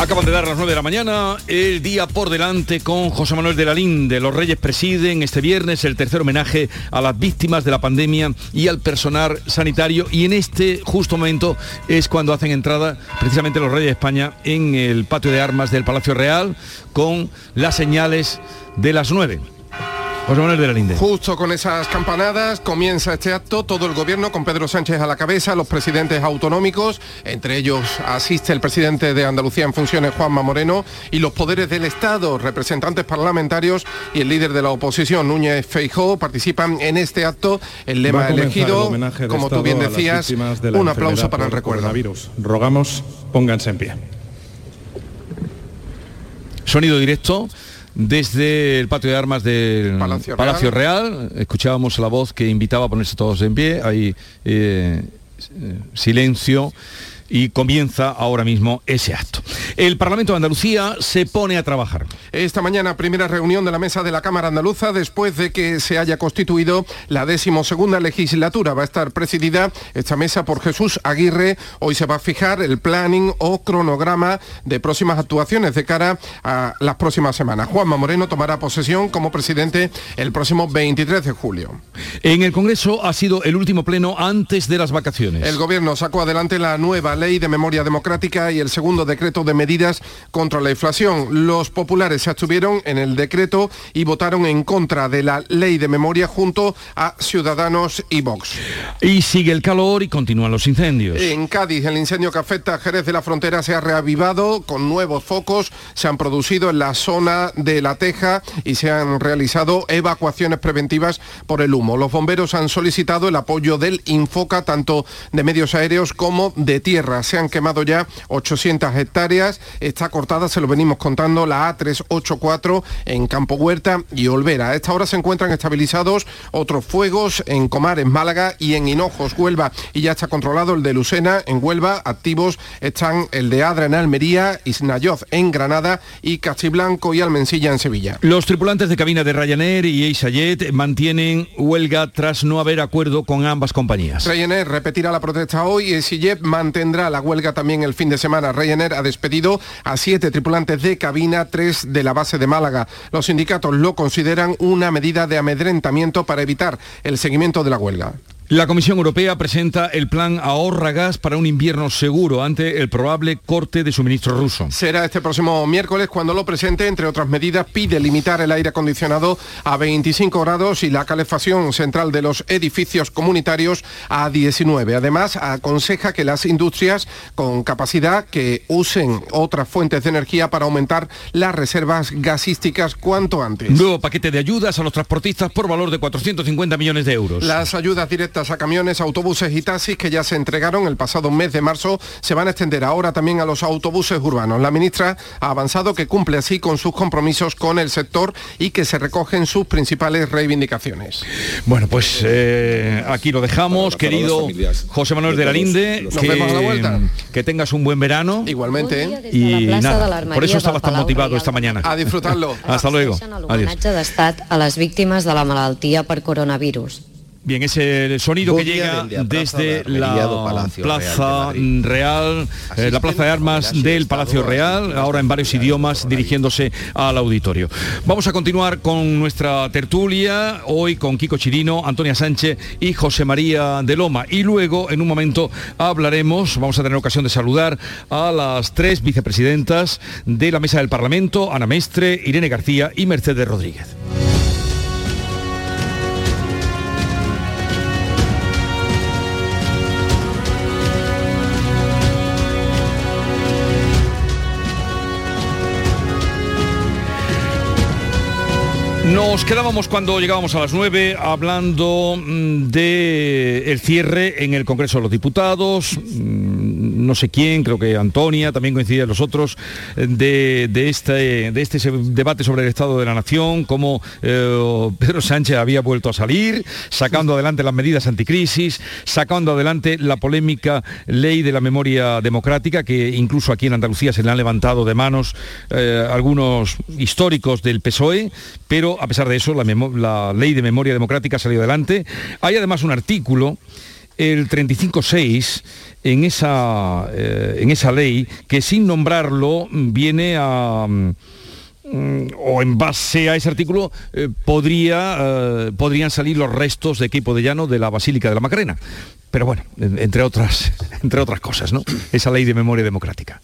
Acaban de dar las 9 de la mañana, el día por delante con José Manuel de la Linde. Los Reyes presiden este viernes el tercer homenaje a las víctimas de la pandemia y al personal sanitario y en este justo momento es cuando hacen entrada precisamente los Reyes de España en el patio de armas del Palacio Real con las señales de las 9. José Manuel de la Linde. Justo con esas campanadas comienza este acto, todo el gobierno con Pedro Sánchez a la cabeza, los presidentes autonómicos, entre ellos asiste el presidente de Andalucía en funciones, Juanma Moreno, y los poderes del Estado, representantes parlamentarios y el líder de la oposición, Núñez Feijó, participan en este acto. El lema elegido, como tú bien decías, un aplauso para el recuerdo. Rogamos, pónganse en pie. Sonido directo desde el patio de armas del Palacio, Real. Escuchábamos la voz que invitaba a ponerse todos en pie. Hay eh, silencio y comienza ahora mismo ese acto. El Parlamento de Andalucía se pone a trabajar. Esta mañana primera reunión de la mesa de la Cámara Andaluza después de que se haya constituido la decimosegunda legislatura. Va a estar presidida esta mesa por Jesús Aguirre. Hoy se va a fijar el planning o cronograma de próximas actuaciones de cara a las próximas semanas. Juanma Moreno tomará posesión como presidente el próximo 23 de julio. En el Congreso ha sido el último pleno antes de las vacaciones. El Gobierno sacó adelante la nueva Ley de Memoria Democrática y el segundo decreto de medidas contra la inflación. Los populares se abstuvieron en el decreto y votaron en contra de la Ley de Memoria junto a Ciudadanos y Vox. Y sigue el calor y continúan los incendios. En Cádiz, el incendio que afecta a Jerez de la Frontera se ha reavivado con nuevos focos. Se han producido en la zona de La Teja y se han realizado evacuaciones preventivas por el humo. Los bomberos han solicitado el apoyo del Infoca, tanto de medios aéreos como de tierra se han quemado ya 800 hectáreas. Está cortada, se lo venimos contando, la A384 en Campo Huerta y Olvera. A esta hora se encuentran estabilizados otros fuegos en Comares, Málaga y en Hinojos, Huelva. Y ya está controlado el de Lucena en Huelva. Activos están el de Adra en Almería, Isnayoz en Granada y Castiblanco y Almensilla en Sevilla. Los tripulantes de cabina de Ryanair y EasyJet mantienen huelga tras no haber acuerdo con ambas compañías. Ryanair repetirá la protesta hoy y EasyJet mantendrá la huelga también el fin de semana. Ryanair ha despedido a siete tripulantes de cabina, tres de la base de Málaga. Los sindicatos lo consideran una medida de amedrentamiento para evitar el seguimiento de la huelga. La Comisión Europea presenta el plan Ahorra Gas para un invierno seguro ante el probable corte de suministro ruso. Será este próximo miércoles cuando lo presente, entre otras medidas, pide limitar el aire acondicionado a 25 grados y la calefacción central de los edificios comunitarios a 19. Además, aconseja que las industrias con capacidad que usen otras fuentes de energía para aumentar las reservas gasísticas cuanto antes. Nuevo paquete de ayudas a los transportistas por valor de 450 millones de euros. Las ayudas directas a camiones, autobuses y taxis que ya se entregaron el pasado mes de marzo se van a extender ahora también a los autobuses urbanos. La ministra ha avanzado que cumple así con sus compromisos con el sector y que se recogen sus principales reivindicaciones. Bueno, pues eh, aquí lo dejamos, querido José Manuel de la Linde. Nos vemos a la vuelta. Que tengas un buen verano. Igualmente. Y nada, por eso estabas tan motivado esta mañana. A disfrutarlo. Hasta luego. Adiós. a las víctimas de la malaltia por coronavirus. Bien, es el sonido que llega desde la Plaza Real, eh, la Plaza de Armas del Palacio Real, ahora en varios idiomas dirigiéndose al auditorio. Vamos a continuar con nuestra tertulia, hoy con Kiko Chirino, Antonia Sánchez y José María de Loma. Y luego, en un momento, hablaremos, vamos a tener ocasión de saludar a las tres vicepresidentas de la Mesa del Parlamento, Ana Mestre, Irene García y Mercedes Rodríguez. Nos quedábamos cuando llegábamos a las 9 hablando mm, de cierre en el Congreso de los Diputados, mm, no sé quién, creo que Antonia, también coincidían los otros, de, este, de este debate sobre el Estado de la Nación, cómo eh, Pedro Sánchez había vuelto a salir, sacando adelante las medidas anticrisis, sacando adelante la polémica ley de la memoria democrática, que incluso aquí en Andalucía se le han levantado de manos eh, algunos históricos del PSOE, pero a pesar de eso, la, ley de memoria democrática ha salido adelante. Hay además un artículo el 35.6 en esa, eh, en esa ley que sin nombrarlo viene a mm, o en base a ese artículo eh, podría, eh, podrían salir los restos de equipo de llano de la Basílica de la Macarena. Pero bueno, entre otras, entre otras cosas, ¿no? Esa ley de memoria democrática.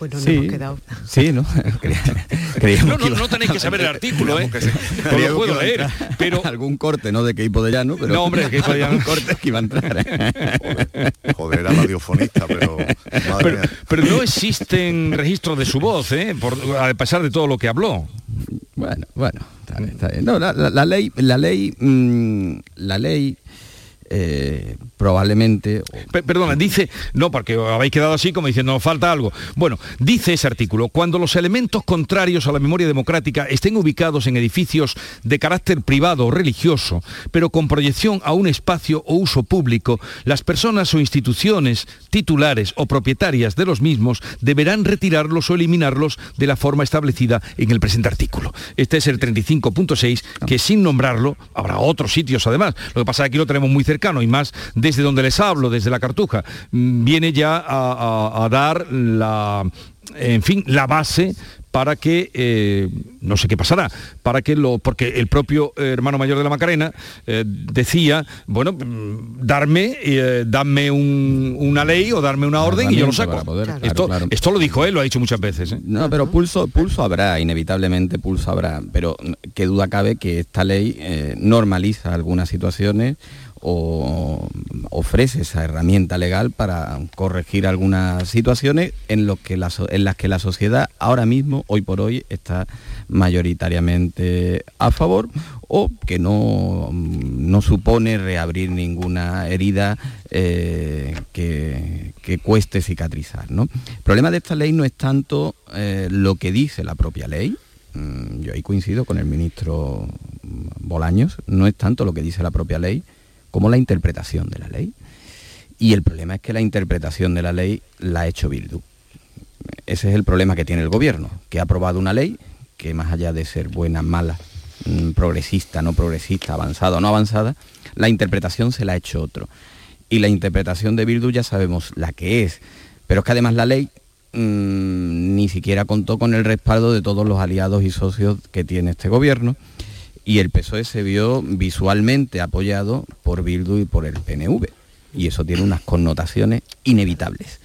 Bueno, no sí, hemos quedado. Sí, ¿no? no, no, no, tenéis que saber el artículo, ¿eh? No lo puedo leer, pero... Algún corte, ¿no? De que hipo de llano, pero... No, hombre, que hipo de llano. corte que iba a entrar. ¿eh? Joder, era radiofonista, pero... Pero, pero, no existen registros de su voz, ¿eh? Por, a pesar de todo lo que habló. Bueno, bueno, está bien, está bien. No, la, la, la ley, la ley, mmm, la ley eh, probablemente... perdona, dice, no, porque habéis quedado así como diciendo, nos falta algo. Bueno, dice ese artículo, cuando los elementos contrarios a la memoria democrática estén ubicados en edificios de carácter privado o religioso, pero con proyección a un espacio o uso público, las personas o instituciones titulares o propietarias de los mismos deberán retirarlos o eliminarlos de la forma establecida en el presente artículo. Este es el 35.6, que sin nombrarlo, habrá otros sitios además. Lo que pasa es que aquí lo tenemos muy cerca y más desde donde les hablo, desde la Cartuja, mm, viene ya a, dar la, en fin, la base para que, eh, no sé qué pasará, para que lo, porque el propio hermano mayor de la Macarena eh, decía, bueno, mm, darme, eh, darme una ley o darme una orden y yo lo saco. esto, esto, lo dijo él, lo ha dicho muchas veces. No, pero pulso, pulso habrá, inevitablemente pulso habrá, pero qué duda cabe que esta ley normaliza algunas situaciones o ofrece esa herramienta legal para corregir algunas situaciones en, que en las que la sociedad ahora mismo, hoy por hoy, está mayoritariamente a favor o que no, no supone reabrir ninguna herida eh, que, cueste cicatrizar. El problema de esta ley no es tanto eh, lo que dice la propia ley, mm, yo ahí coincido con el ministro Bolaños, no es tanto lo que dice la propia ley, como la interpretación de la ley. Y el problema es que la interpretación de la ley la ha hecho Bildu. Ese es el problema que tiene el gobierno, que ha aprobado una ley que más allá de ser buena, mala, mm, progresista, no progresista, avanzada o no avanzada, la interpretación se la ha hecho otro. Y la interpretación de Bildu ya sabemos la que es. Pero es que además la ley mmm, ni siquiera contó con el respaldo de todos los aliados y socios que tiene este gobierno y el PSOE se vio visualmente apoyado por Bildu y por el PNV. Y eso tiene unas connotaciones inevitables.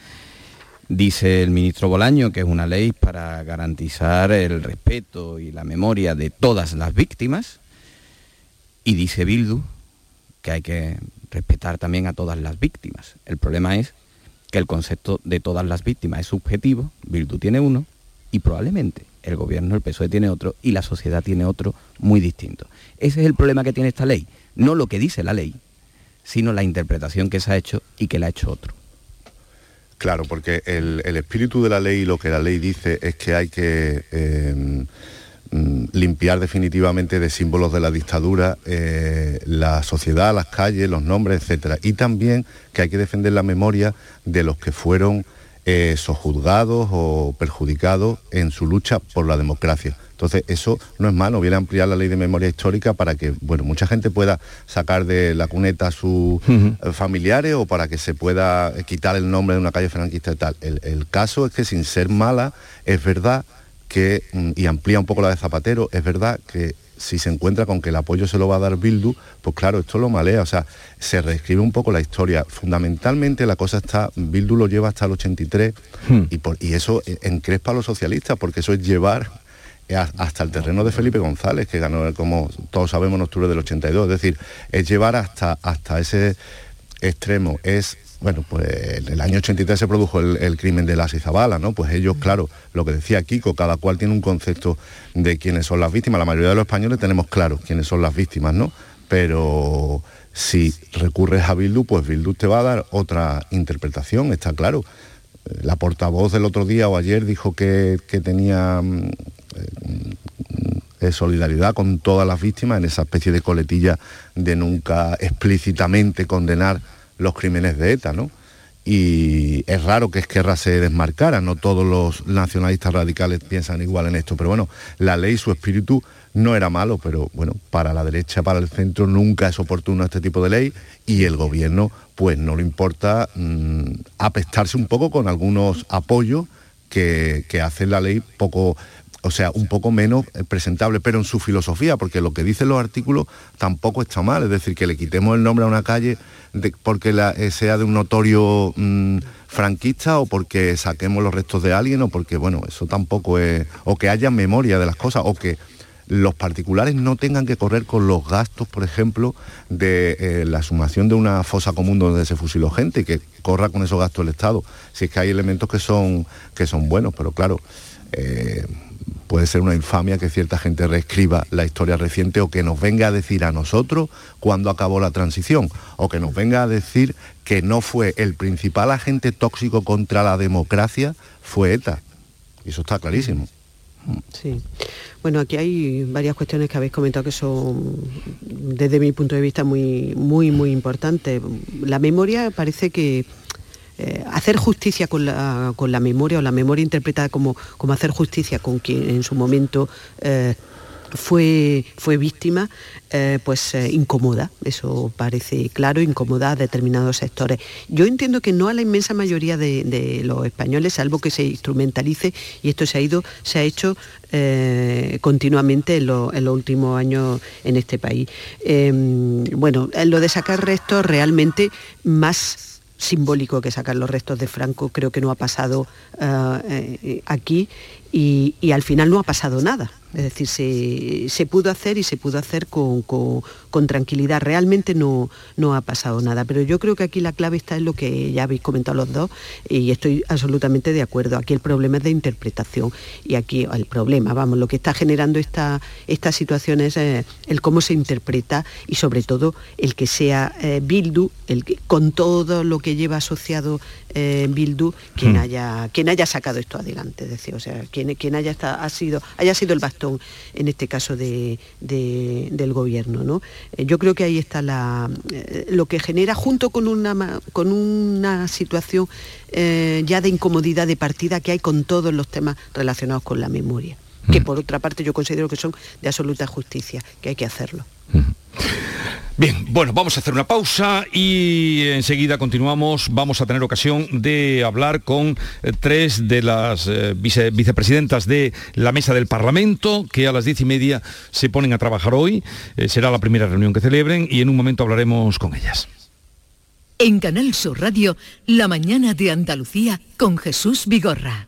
Dice el ministro Bolaño que es una ley para garantizar el respeto y la memoria de todas las víctimas. Y dice Bildu que hay que respetar también a todas las víctimas. El problema es que el concepto de todas las víctimas es subjetivo, Bildu tiene uno, y probablemente el gobierno, el PSOE tiene otro y la sociedad tiene otro muy distinto. Ese es el problema que tiene esta ley, no lo que dice la ley, sino la interpretación que se ha hecho y que la ha hecho otro. Claro, porque el, espíritu de la ley y lo que la ley dice es que hay que em, mm, limpiar definitivamente de símbolos de la dictadura eh, la sociedad, las calles, los nombres, etcétera. Y también que hay que defender la memoria de los que fueron eh, sojuzgados o perjudicados en su lucha por la democracia. Entonces, eso no es malo, viene a ampliar la ley de memoria histórica para que, bueno, mucha gente pueda sacar de la cuneta a sus eh, familiares o para que se pueda quitar el nombre de una calle franquista y tal. El, caso es que sin ser mala, es verdad que, mm, y amplía un poco la de Zapatero, es verdad que si se encuentra con que el apoyo se lo va a dar Bildu, pues claro, esto lo malea, o sea, se reescribe un poco la historia. Fundamentalmente la cosa está, Bildu lo lleva hasta el 83 hmm. y, por, y eso encrespa a los socialistas, porque eso es llevar hasta el terreno de Felipe González, que ganó, como todos sabemos, en octubre del 82. Es decir, es llevar hasta, hasta ese extremo, es bueno, pues en el año 83 se produjo el, crimen de las Izabala, ¿no? Pues ellos, claro, lo que decía Kiko, cada cual tiene un concepto de quiénes son las víctimas. La mayoría de los españoles tenemos claro quiénes son las víctimas, ¿no? Pero si recurres a Bildu, pues Bildu te va a dar otra interpretación, está claro. La portavoz del otro día o ayer dijo que, tenía mm, eh, solidaridad con todas las víctimas en esa especie de coletilla de nunca explícitamente condenar los crímenes de ETA, ¿no? Y es raro que Esquerra se desmarcara, no todos los nacionalistas radicales piensan igual en esto, pero bueno, la ley, su espíritu no era malo, pero bueno, para la derecha, para el centro nunca es oportuno este tipo de ley y el gobierno pues no le importa mm, apestarse un poco con algunos apoyos que, que hacen la ley poco o sea, un poco menos eh, presentable, pero en su filosofía, porque lo que dicen los artículos tampoco está mal, es decir, que le quitemos el nombre a una calle porque eh, sea de un notorio mm, franquista o porque saquemos los restos de alguien o porque, bueno, eso tampoco es, o que haya memoria de las cosas, o que los particulares no tengan que correr con los gastos, por ejemplo, de eh, la sumación de una fosa común donde se fusiló gente y que corra con esos gastos el Estado. Si es que hay elementos que son, que son buenos, pero claro, puede ser una infamia que cierta gente reescriba la historia reciente o que nos venga a decir a nosotros cuándo acabó la transición o que nos venga a decir que no fue el principal agente tóxico contra la democracia fue ETA. Y eso está clarísimo. Sí. Bueno, aquí hay varias cuestiones que habéis comentado que son, desde mi punto de vista, muy, muy, muy importantes. La memoria parece que eh, hacer justicia con la, memoria o la memoria interpretada como, como hacer justicia con quien en su momento eh, fue, fue víctima, eh, pues incomoda, eso parece claro, incomoda a determinados sectores. Yo entiendo que no a la inmensa mayoría de, los españoles, salvo que se instrumentalice, y esto se ha ido, se ha hecho continuamente en, en, los últimos años en este país. Bueno, lo de sacar restos realmente más simbólico que sacar los restos de Franco, creo que no ha pasado eh, eh, aquí y, al final no ha pasado nada. Es decir, se, pudo hacer y se pudo hacer con, tranquilidad. Realmente no, no, ha pasado nada. Pero yo creo que aquí la clave está en lo que ya habéis comentado los dos y estoy absolutamente de acuerdo. Aquí el problema es de interpretación y aquí el problema, vamos, lo que está generando esta, esta situación es eh, el cómo se interpreta y sobre todo el que sea eh, Bildu, el con todo lo que lleva asociado eh, Bildu, quien, hmm. haya, quien haya sacado esto adelante. Es decir, o sea, quien, quien haya, ha sido, haya sido el bastón en este caso del gobierno. ¿no? Eh, yo creo que ahí está la, eh, lo que genera, junto con una, con una situación eh, ya de incomodidad de partida que hay con todos los temas relacionados con la memoria, que mm. por otra parte yo considero que son de absoluta justicia, que hay que hacerlo. Mm. Bien, bueno, vamos a hacer una pausa y enseguida continuamos. Vamos a tener ocasión de hablar con eh, tres de las eh, vicepresidentas de la mesa del Parlamento que a las diez y media se ponen a trabajar hoy. Eh, será la primera reunión que celebren y en un momento hablaremos con ellas. En Canal Sur Radio, La mañana de Andalucía con Jesús Vigorra.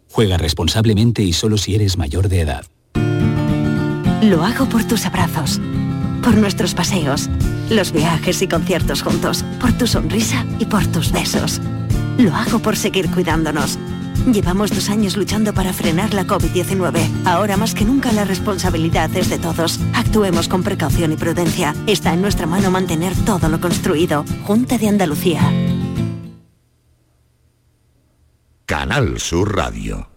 Juega responsablemente y solo si eres mayor de edad. Lo hago por tus abrazos, por nuestros paseos, los viajes y conciertos juntos, por tu sonrisa y por tus besos. Lo hago por seguir cuidándonos. Llevamos dos años luchando para frenar la COVID-19. Ahora más que nunca la responsabilidad es de todos. Actuemos con precaución y prudencia. Está en nuestra mano mantener todo lo construido. Junta de Andalucía. Canal Sur Radio.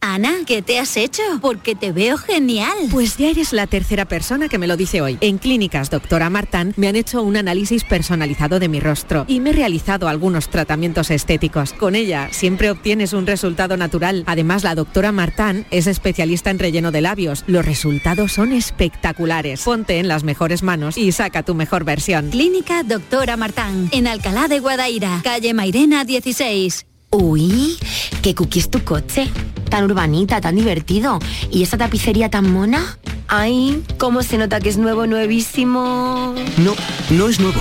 Ana, ¿qué te has hecho? Porque te veo genial. Pues ya eres la tercera persona que me lo dice hoy. En Clínicas Doctora Martán me han hecho un análisis personalizado de mi rostro y me he realizado algunos tratamientos estéticos. Con ella siempre obtienes un resultado natural. Además, la doctora Martán es especialista en relleno de labios. Los resultados son espectaculares. Ponte en las mejores manos y saca tu mejor versión. Clínica Doctora Martán, en Alcalá de Guadaira, calle Mairena 16. Uy, qué cookie es tu coche. Tan urbanita, tan divertido. ¿Y esa tapicería tan mona? Ay, cómo se nota que es nuevo, nuevísimo. No, no es nuevo.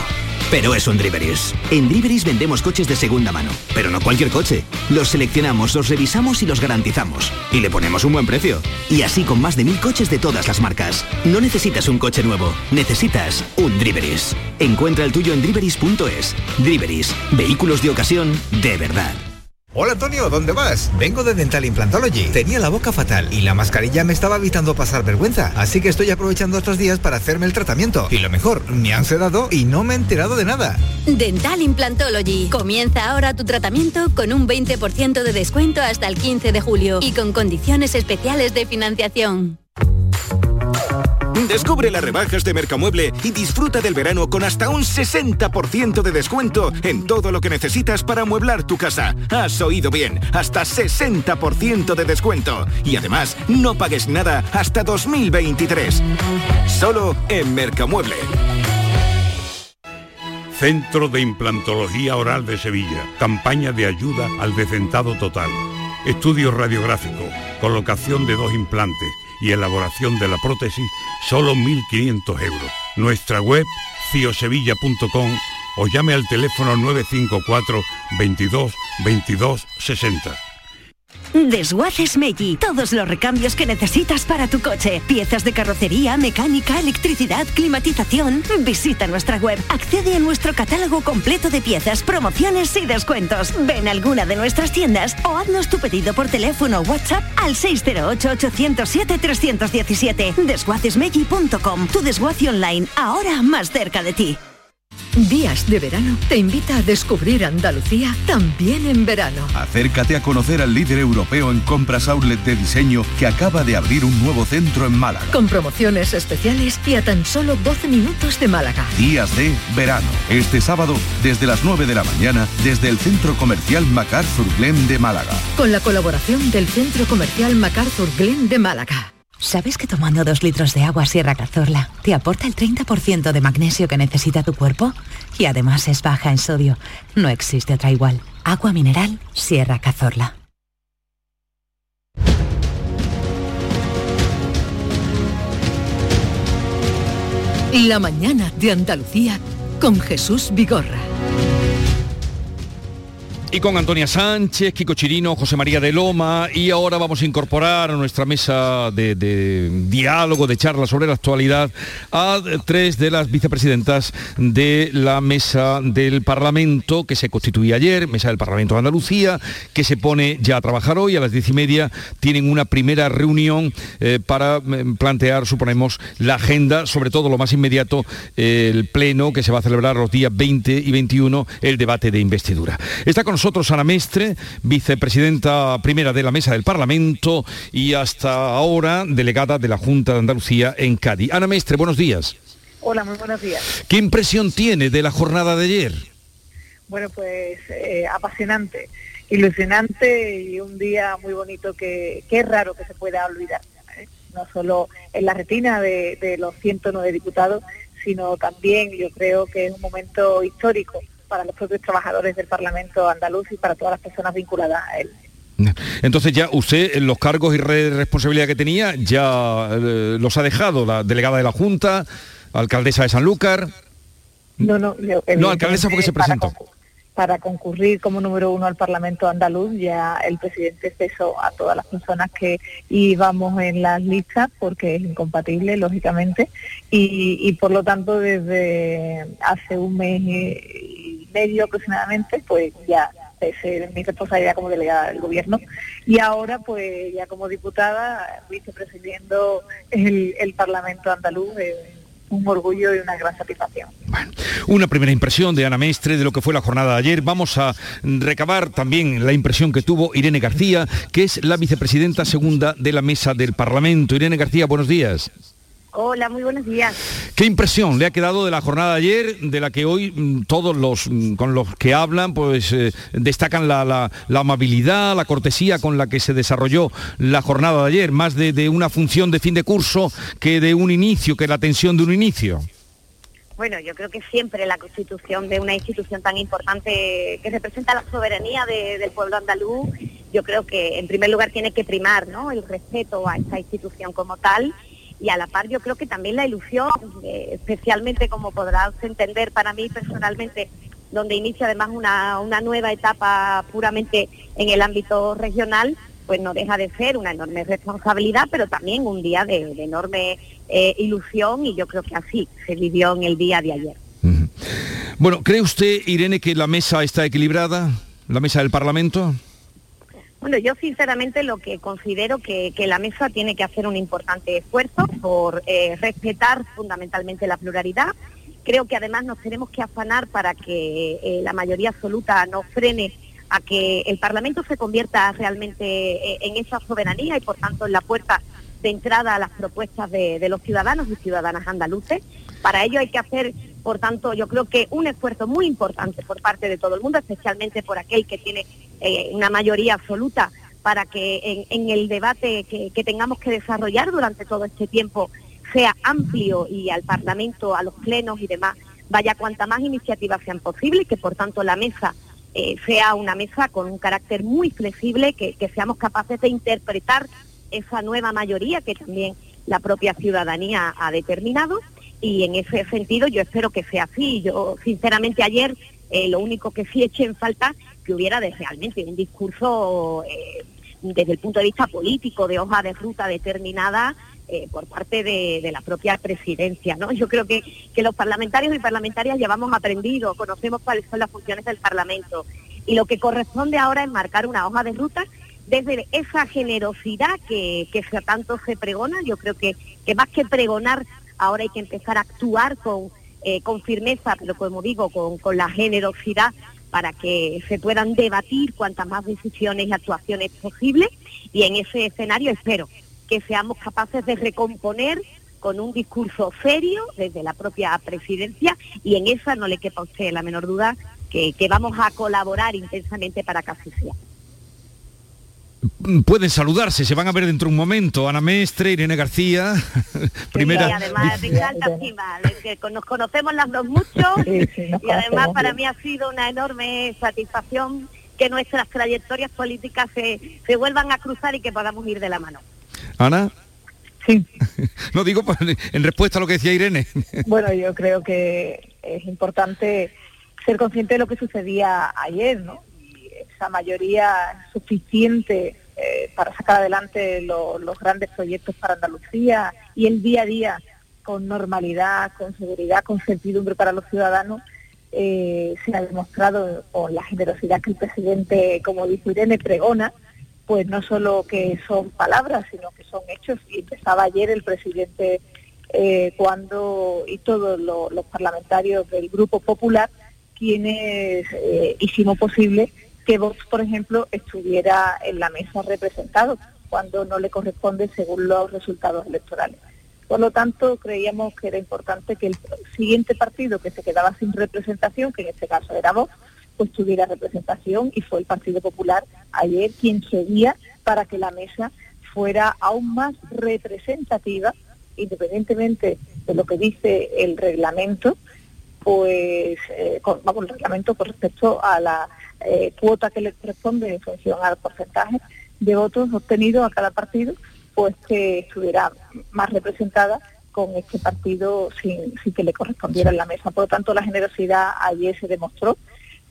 Pero es un Driveris. En Driveris vendemos coches de segunda mano, pero no cualquier coche. Los seleccionamos, los revisamos y los garantizamos. Y le ponemos un buen precio. Y así con más de mil coches de todas las marcas. No necesitas un coche nuevo, necesitas un Driveris. Encuentra el tuyo en driveris.es. Driveris, vehículos de ocasión de verdad. Hola Antonio, ¿dónde vas? Vengo de Dental Implantology. Tenía la boca fatal y la mascarilla me estaba evitando pasar vergüenza, así que estoy aprovechando estos días para hacerme el tratamiento. Y lo mejor, me han sedado y no me he enterado de nada. Dental Implantology. Comienza ahora tu tratamiento con un 20% de descuento hasta el 15 de julio y con condiciones especiales de financiación. Descubre las rebajas de Mercamueble y disfruta del verano con hasta un 60% de descuento en todo lo que necesitas para amueblar tu casa. Has oído bien, hasta 60% de descuento. Y además, no pagues nada hasta 2023. Solo en Mercamueble. Centro de Implantología Oral de Sevilla. Campaña de ayuda al decentado total. Estudio radiográfico. Colocación de dos implantes y elaboración de la prótesis, solo 1.500 euros. Nuestra web, ciosevilla.com o llame al teléfono 954 22 22 60. Desguaces Meggi. Todos los recambios que necesitas para tu coche. Piezas de carrocería, mecánica, electricidad, climatización. Visita nuestra web. Accede a nuestro catálogo completo de piezas, promociones y descuentos. Ven a alguna de nuestras tiendas o haznos tu pedido por teléfono o WhatsApp al 608-807-317. Desguacesmeggi.com. Tu desguace online, ahora más cerca de ti. Días de verano te invita a descubrir Andalucía también en verano. Acércate a conocer al líder europeo en compras outlet de diseño que acaba de abrir un nuevo centro en Málaga. Con promociones especiales y a tan solo 12 minutos de Málaga. Días de verano. Este sábado, desde las 9 de la mañana, desde el Centro Comercial MacArthur Glen de Málaga. Con la colaboración del Centro Comercial MacArthur Glen de Málaga. ¿Sabes que tomando dos litros de agua Sierra Cazorla te aporta el 30% de magnesio que necesita tu cuerpo? Y además es baja en sodio. No existe otra igual. Agua mineral Sierra Cazorla. La mañana de Andalucía con Jesús Vigorra. Y con Antonia Sánchez, Kiko Chirino, José María de Loma y ahora vamos a incorporar a nuestra mesa de, diálogo, de charla sobre la actualidad a tres de las vicepresidentas de la mesa del Parlamento que se constituía ayer, mesa del Parlamento de Andalucía, que se pone ya a trabajar hoy a las diez y media. Tienen una primera reunión eh, para plantear, suponemos, la agenda, sobre todo lo más inmediato, eh, el pleno que se va a celebrar los días 20 y 21, el debate de investidura. Está con nosotros Ana Mestre, vicepresidenta primera de la Mesa del Parlamento y hasta ahora delegada de la Junta de Andalucía en Cádiz. Ana Mestre, buenos días. Hola, muy buenos días. ¿Qué impresión tiene de la jornada de ayer? Bueno, pues eh, apasionante, ilusionante y un día muy bonito que, que es raro que se pueda olvidar. ¿eh? No solo en la retina de, de los 109 diputados, sino también yo creo que es un momento histórico para los propios trabajadores del Parlamento andaluz y para todas las personas vinculadas a él. Entonces ya usted los cargos y responsabilidad que tenía ya eh, los ha dejado, la delegada de la Junta, alcaldesa de Sanlúcar. No, no, no alcaldesa porque se presentó. Para, para concurrir como número uno al Parlamento andaluz, ya el presidente cesó a todas las personas que íbamos en las listas, porque es incompatible, lógicamente, y, y por lo tanto desde hace un mes y medio aproximadamente, pues ya es mi responsabilidad como delegada del gobierno y ahora pues ya como diputada vicepresidiendo el, el Parlamento andaluz eh, un orgullo y una gran satisfacción. Bueno, una primera impresión de Ana Mestre de lo que fue la jornada de ayer. Vamos a recabar también la impresión que tuvo Irene García, que es la vicepresidenta segunda de la mesa del Parlamento. Irene García, buenos días. Hola, muy buenos días. ¿Qué impresión le ha quedado de la jornada de ayer, de la que hoy mm, todos los mm, con los que hablan pues eh, destacan la, la, la, amabilidad, la cortesía con la que se desarrolló la jornada de ayer, más de, de, una función de fin de curso que de un inicio, que la tensión de un inicio? Bueno, yo creo que siempre la constitución de una institución tan importante que representa la soberanía de, del pueblo andaluz, yo creo que en primer lugar tiene que primar ¿no? el respeto a esta institución como tal y a la par yo creo que también la ilusión, eh, especialmente como podrás entender para mí personalmente, donde inicia además una, una nueva etapa puramente en el ámbito regional, pues no deja de ser una enorme responsabilidad, pero también un día de, enorme eh, ilusión y yo creo que así se vivió en el día de ayer. Bueno, ¿cree usted, Irene, que la mesa está equilibrada, la mesa del Parlamento? Bueno, yo sinceramente lo que considero que, la mesa tiene que hacer un importante esfuerzo por eh, respetar fundamentalmente la pluralidad. Creo que además nos tenemos que afanar para que eh, la mayoría absoluta no frene a que el Parlamento se convierta realmente eh, en esa soberanía y por tanto en la puerta de entrada a las propuestas de, de los ciudadanos y ciudadanas andaluces. Para ello hay que hacer, por tanto, yo creo que un esfuerzo muy importante por parte de todo el mundo, especialmente por aquel que tiene eh, una mayoría absoluta para que en, el debate que, tengamos que desarrollar durante todo este tiempo sea amplio y al Parlamento, a los plenos y demás, vaya cuanta más iniciativas sean posibles, que por tanto la mesa eh, sea una mesa con un carácter muy flexible, que, que seamos capaces de interpretar esa nueva mayoría que también la propia ciudadanía ha determinado y en ese sentido yo espero que sea así. Yo sinceramente ayer eh, lo único que sí eché en falta que hubiera de realmente un discurso eh, desde el punto de vista político, de hoja de ruta determinada eh, por parte de, la propia presidencia. ¿no? Yo creo que, que los parlamentarios y parlamentarias llevamos aprendido, conocemos cuáles son las funciones del Parlamento y lo que corresponde ahora es marcar una hoja de ruta desde esa generosidad que, que tanto se pregona, yo creo que, que más que pregonar, ahora hay que empezar a actuar con, eh, con firmeza, pero como digo, con, con la generosidad para que se puedan debatir cuantas más decisiones y actuaciones posibles y en ese escenario espero que seamos capaces de recomponer con un discurso serio desde la propia presidencia y en esa no le quepa a usted la menor duda que, vamos a colaborar intensamente para que así sea. Pueden saludarse, se van a ver dentro de un momento. Ana Mestre, Irene García, primera... Y además de alta estima, de que con- nos conocemos las dos mucho y además para mí ha sido una enorme satisfacción que nuestras trayectorias políticas se, se vuelvan a cruzar y que podamos ir de la mano. Ana. Sí. no digo pues, en respuesta a lo que decía Irene. Bueno, yo creo que es importante ser consciente de lo que sucedía ayer, ¿no? Esa mayoría suficiente eh, para sacar adelante lo- los grandes proyectos para Andalucía y el día a día con normalidad, con seguridad, con certidumbre para los ciudadanos, eh, se ha demostrado con la generosidad que el presidente, como dijo Irene, pregona, pues no solo que son palabras, sino que son hechos. Y empezaba ayer el presidente eh, cuando, y todos lo- los parlamentarios del Grupo Popular, quienes eh, hicimos posible que Vox, por ejemplo, estuviera en la mesa representado, cuando no le corresponde según los resultados electorales. Por lo tanto, creíamos que era importante que el siguiente partido que se quedaba sin representación, que en este caso era Vox, pues tuviera representación y fue el Partido Popular ayer quien seguía para que la mesa fuera aún más representativa, independientemente de lo que dice el reglamento, pues eh, con, vamos, el reglamento con respecto a la eh, cuota que le corresponde en función al porcentaje de votos obtenidos a cada partido, pues que estuviera más representada con este partido sin, sin que le correspondiera en la mesa. Por lo tanto, la generosidad ayer se demostró.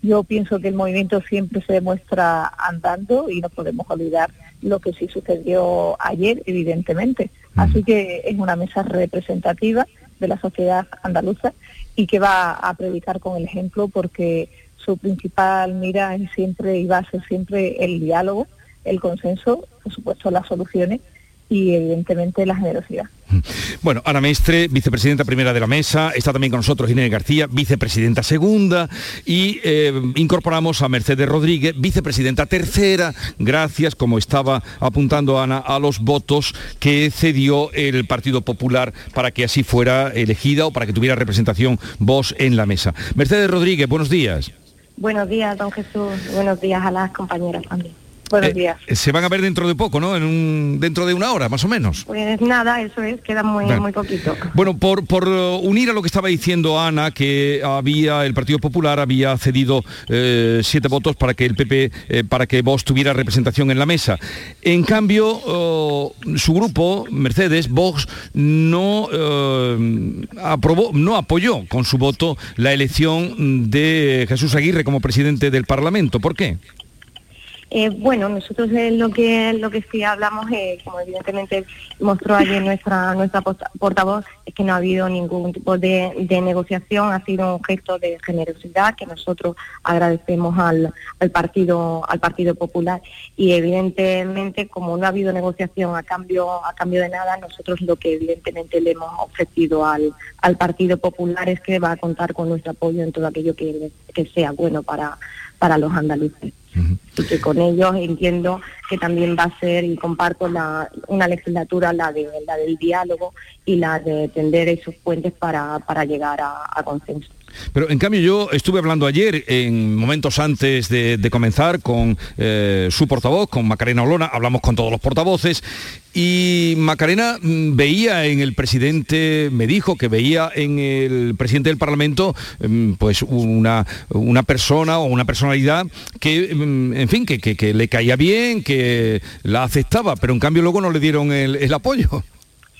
Yo pienso que el movimiento siempre se demuestra andando y no podemos olvidar lo que sí sucedió ayer, evidentemente. Así que es una mesa representativa de la sociedad andaluza y que va a predicar con el ejemplo porque su principal mira es siempre y va a ser siempre el diálogo, el consenso, por supuesto las soluciones y evidentemente la generosidad. Bueno, Ana Mestre, vicepresidenta primera de la mesa, está también con nosotros Irene García, vicepresidenta segunda, y eh, incorporamos a Mercedes Rodríguez, vicepresidenta tercera, gracias, como estaba apuntando Ana, a los votos que cedió el Partido Popular para que así fuera elegida o para que tuviera representación vos en la mesa. Mercedes Rodríguez, buenos días. Buenos días, don Jesús. Buenos días a las compañeras también. Buenos Eh, días. Se van a ver dentro de poco, ¿no? En un- dentro de una hora, más o menos. Pues nada, eso es, queda muy, Bueno. muy poquito. Bueno, por, por eh, unir a lo que estaba diciendo Ana, que había el Partido Popular había cedido eh, siete votos para que el PP, eh, para que Vox tuviera representación en la mesa. En cambio, oh, su grupo, Mercedes, Vox, no eh, aprobó, no apoyó con su voto la elección de Jesús Aguirre como presidente del Parlamento. ¿Por qué? Eh, bueno, nosotros lo que lo que sí hablamos, eh, como evidentemente mostró ayer nuestra nuestra portavoz, es que no ha habido ningún tipo de, negociación, ha sido un gesto de generosidad que nosotros agradecemos al, al partido al Partido Popular. Y evidentemente como no ha habido negociación a cambio a cambio de nada, nosotros lo que evidentemente le hemos ofrecido al, al Partido Popular es que va a contar con nuestro apoyo en todo aquello que, que sea bueno para para los andaluces y que con ellos entiendo que también va a ser y comparto la, una legislatura, la, de, la del diálogo y la de tender esos puentes para, para llegar a, a consenso. Pero en cambio yo estuve hablando ayer, en momentos antes de, comenzar, con eh, su portavoz, con Macarena Olona, hablamos con todos los portavoces, y Macarena mm, veía en el presidente, me dijo que veía en el presidente del Parlamento mm, pues una, una persona o una personalidad que, mm, en fin, que, que, le caía bien, que la aceptaba, pero en cambio luego no le dieron el apoyo.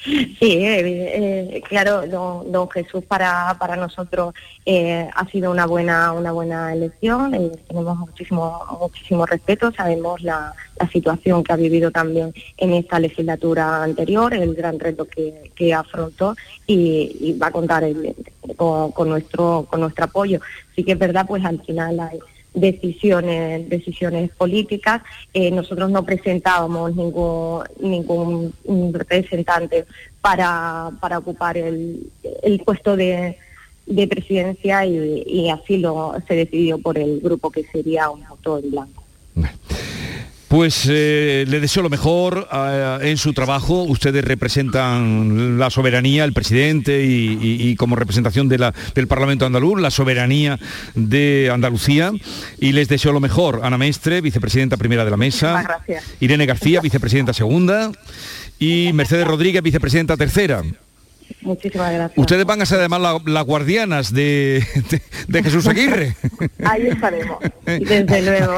Sí, eh, eh, claro, don, Jesús para, para nosotros eh, ha sido una buena una buena elección, tenemos muchísimo muchísimo respeto, sabemos la, situación que ha vivido también en esta legislatura anterior, el gran reto que, que afrontó y, va a contar con, con, nuestro con nuestro apoyo. Sí que es verdad, pues al final hay decisiones, decisiones políticas. Eh, nosotros no presentábamos ningún, ningún representante para, para ocupar el, el puesto de, de presidencia y, así lo se decidió por el grupo que sería un voto en blanco. Pues eh, le deseo lo mejor eh, en su trabajo. Ustedes representan la soberanía, el presidente y, como representación de la, del Parlamento andaluz, la soberanía de Andalucía. Y les deseo lo mejor. Ana Mestre, vicepresidenta primera de la mesa. Gracias. Irene García, vicepresidenta segunda. Y Mercedes Rodríguez, vicepresidenta tercera. Muchísimas gracias. Ustedes van a ser además las guardianas de, Jesús Aguirre. Ahí estaremos, desde luego.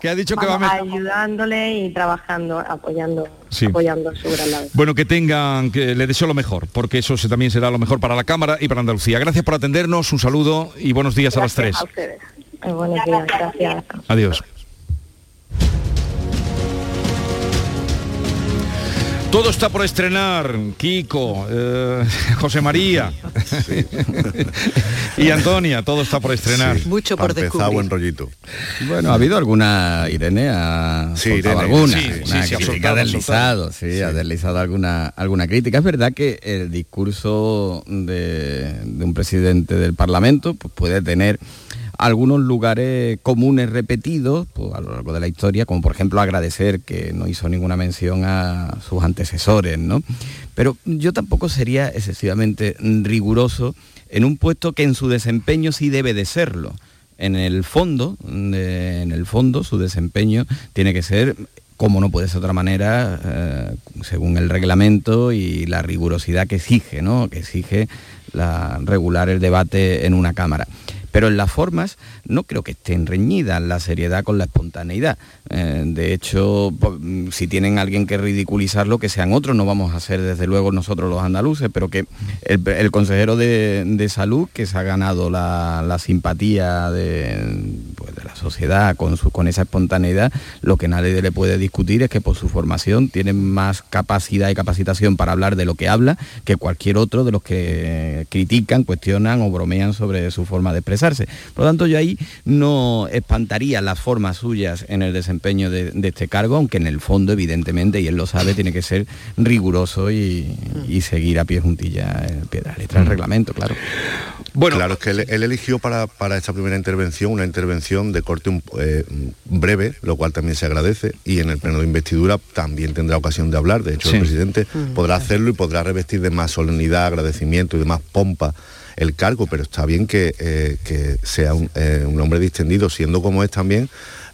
que ha dicho que va a ayudándole y trabajando, apoyando. apoyando su gran labor. Bueno, que tengan, que le deseo lo mejor, porque eso también será lo mejor para la Cámara y para Andalucía. Gracias por atendernos, un saludo y buenos días a las tres. A ustedes. buenos días, gracias. Adiós. Todo está por estrenar, Kiko, eh, José María y Antonia, todo está por estrenar. Mucho por descubrir. buen rollito. Bueno, ha habido alguna, Irene ha sí, alguna, ha deslizado, sí, ha deslizado alguna, alguna crítica. Es verdad que el discurso de, de un presidente del Parlamento pues, puede tener algunos lugares comunes repetidos pues, a lo largo de la historia, como por ejemplo agradecer que no hizo ninguna mención a sus antecesores, ¿no? Pero yo tampoco sería excesivamente riguroso en un puesto que en su desempeño sí debe de serlo. En el fondo, en el fondo, su desempeño tiene que ser como no puede ser de otra manera, eh, según el reglamento y la rigurosidad que exige, ¿no? que exige la, regular el debate en una Cámara. Pero en las formas no creo que estén reñidas la seriedad con la espontaneidad. Eh, de hecho, mm, si tienen alguien que ridiculizarlo, que sean otros, no vamos a ser desde luego nosotros los andaluces, pero que el, consejero de, salud, que se ha ganado la, simpatía pues, de, la sociedad con, su, con esa espontaneidad, lo que nadie le puede discutir es que por su formación tiene más capacidad y capacitación para hablar de lo que habla que cualquier otro de los que critican, cuestionan o bromean sobre su forma de expresarse. Por lo tanto, yo ahí no espantaría las formas suyas en el desempeño de, este cargo, aunque en el fondo, evidentemente, y él lo sabe, tiene que ser riguroso y, seguir a pie juntilla el pie de la letra del mm. reglamento, claro. Bueno, claro, es que él, eligió para, esta primera intervención una intervención de corte eh, breve, lo cual también se agradece, y en el pleno de investidura también tendrá ocasión de hablar. De hecho, el presidente mm, podrá hacerlo y podrá revestir de más solemnidad, agradecimiento y de más pompa el cargo, pero está bien que, eh, sea eh, un, hombre distendido, siendo como es también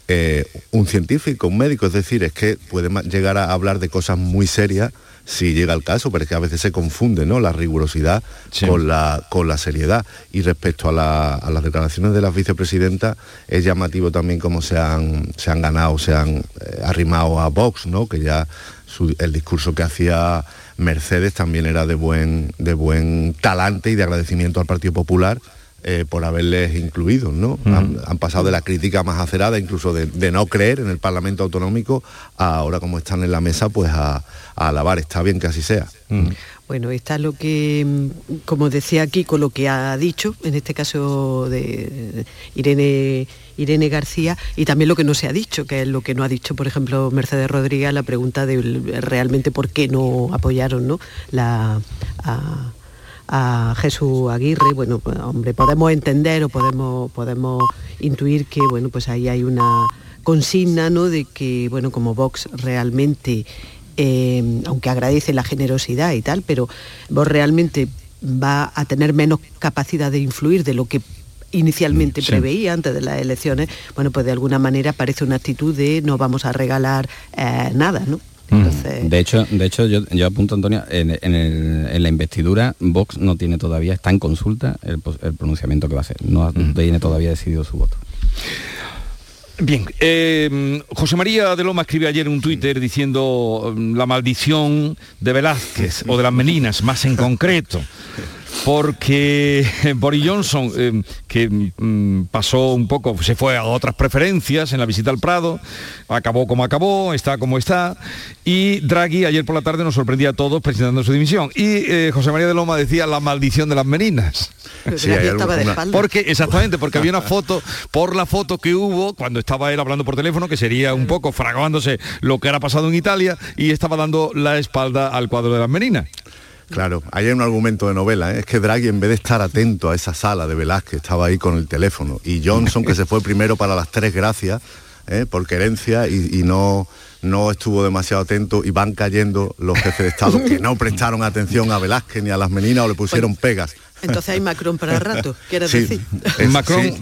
eh, un científico, un médico, es decir, es que puede llegar a hablar de cosas muy serias si llega el caso, pero es que a veces se confunde ¿no? la rigurosidad con, la, con la seriedad. Y respecto a, las declaraciones de las vicepresidentas, es llamativo también cómo se han, se han ganado, se han arrimado a Vox, ¿no? que ya el discurso que hacía Mercedes también era de buen, de buen talante y de agradecimiento al Partido Popular eh, por haberles incluido, ¿no? Han, pasado de la crítica más acerada, incluso de, no creer en el Parlamento Autonómico, a ahora como están en la mesa, pues a, alabar. Está bien que así sea. Bueno, está lo que, mm, como decía aquí, con lo que ha dicho, en este caso de Irene, Irene García, y también lo que no se ha dicho, que es lo que no ha dicho, por ejemplo, Mercedes Rodríguez, la pregunta de realmente por qué no apoyaron ¿no? La, a, Jesús Aguirre, bueno, pues, hombre, podemos entender o podemos, podemos intuir que, bueno, pues ahí hay una consigna, ¿no? De que, bueno, como Vox realmente eh, aunque agradece la generosidad y tal, pero vos realmente va a tener menos capacidad de influir de lo que inicialmente preveía antes de las elecciones, bueno, pues de alguna manera parece una actitud de no vamos a regalar eh, nada, ¿no? De hecho, de hecho yo, apunto, Antonia, en, la investidura Vox no tiene todavía, está en consulta el, pronunciamiento que va a hacer, no tiene todavía decidido su voto. Bien, eh, José María de Loma escribe ayer un Twitter diciendo mm, la maldición de Velázquez o de las Meninas, más en concreto porque Boris Johnson, eh, que mm, pasó un poco, se fue a otras preferencias en la visita al Prado, acabó como acabó, está como está, y Draghi ayer por la tarde nos sorprendía a todos presentando su dimisión. Y eh, José María de Loma decía la maldición de las meninas. porque, exactamente, porque había una foto, por la foto que hubo, cuando estaba él hablando por teléfono, que sería un poco fraguándose lo que era pasado en Italia, y estaba dando la espalda al cuadro de las meninas. Claro, ahí hay un argumento de novela, ¿eh? es que Draghi en vez de estar atento a esa sala de Velázquez estaba ahí con el teléfono y Johnson que se fue primero para las tres gracias ¿eh? por querencia y, no, no estuvo demasiado atento y van cayendo los jefes de Estado que no prestaron atención a Velázquez ni a las meninas o le pusieron pegas. Entonces hay Macron para rato, quieres decir. Macron,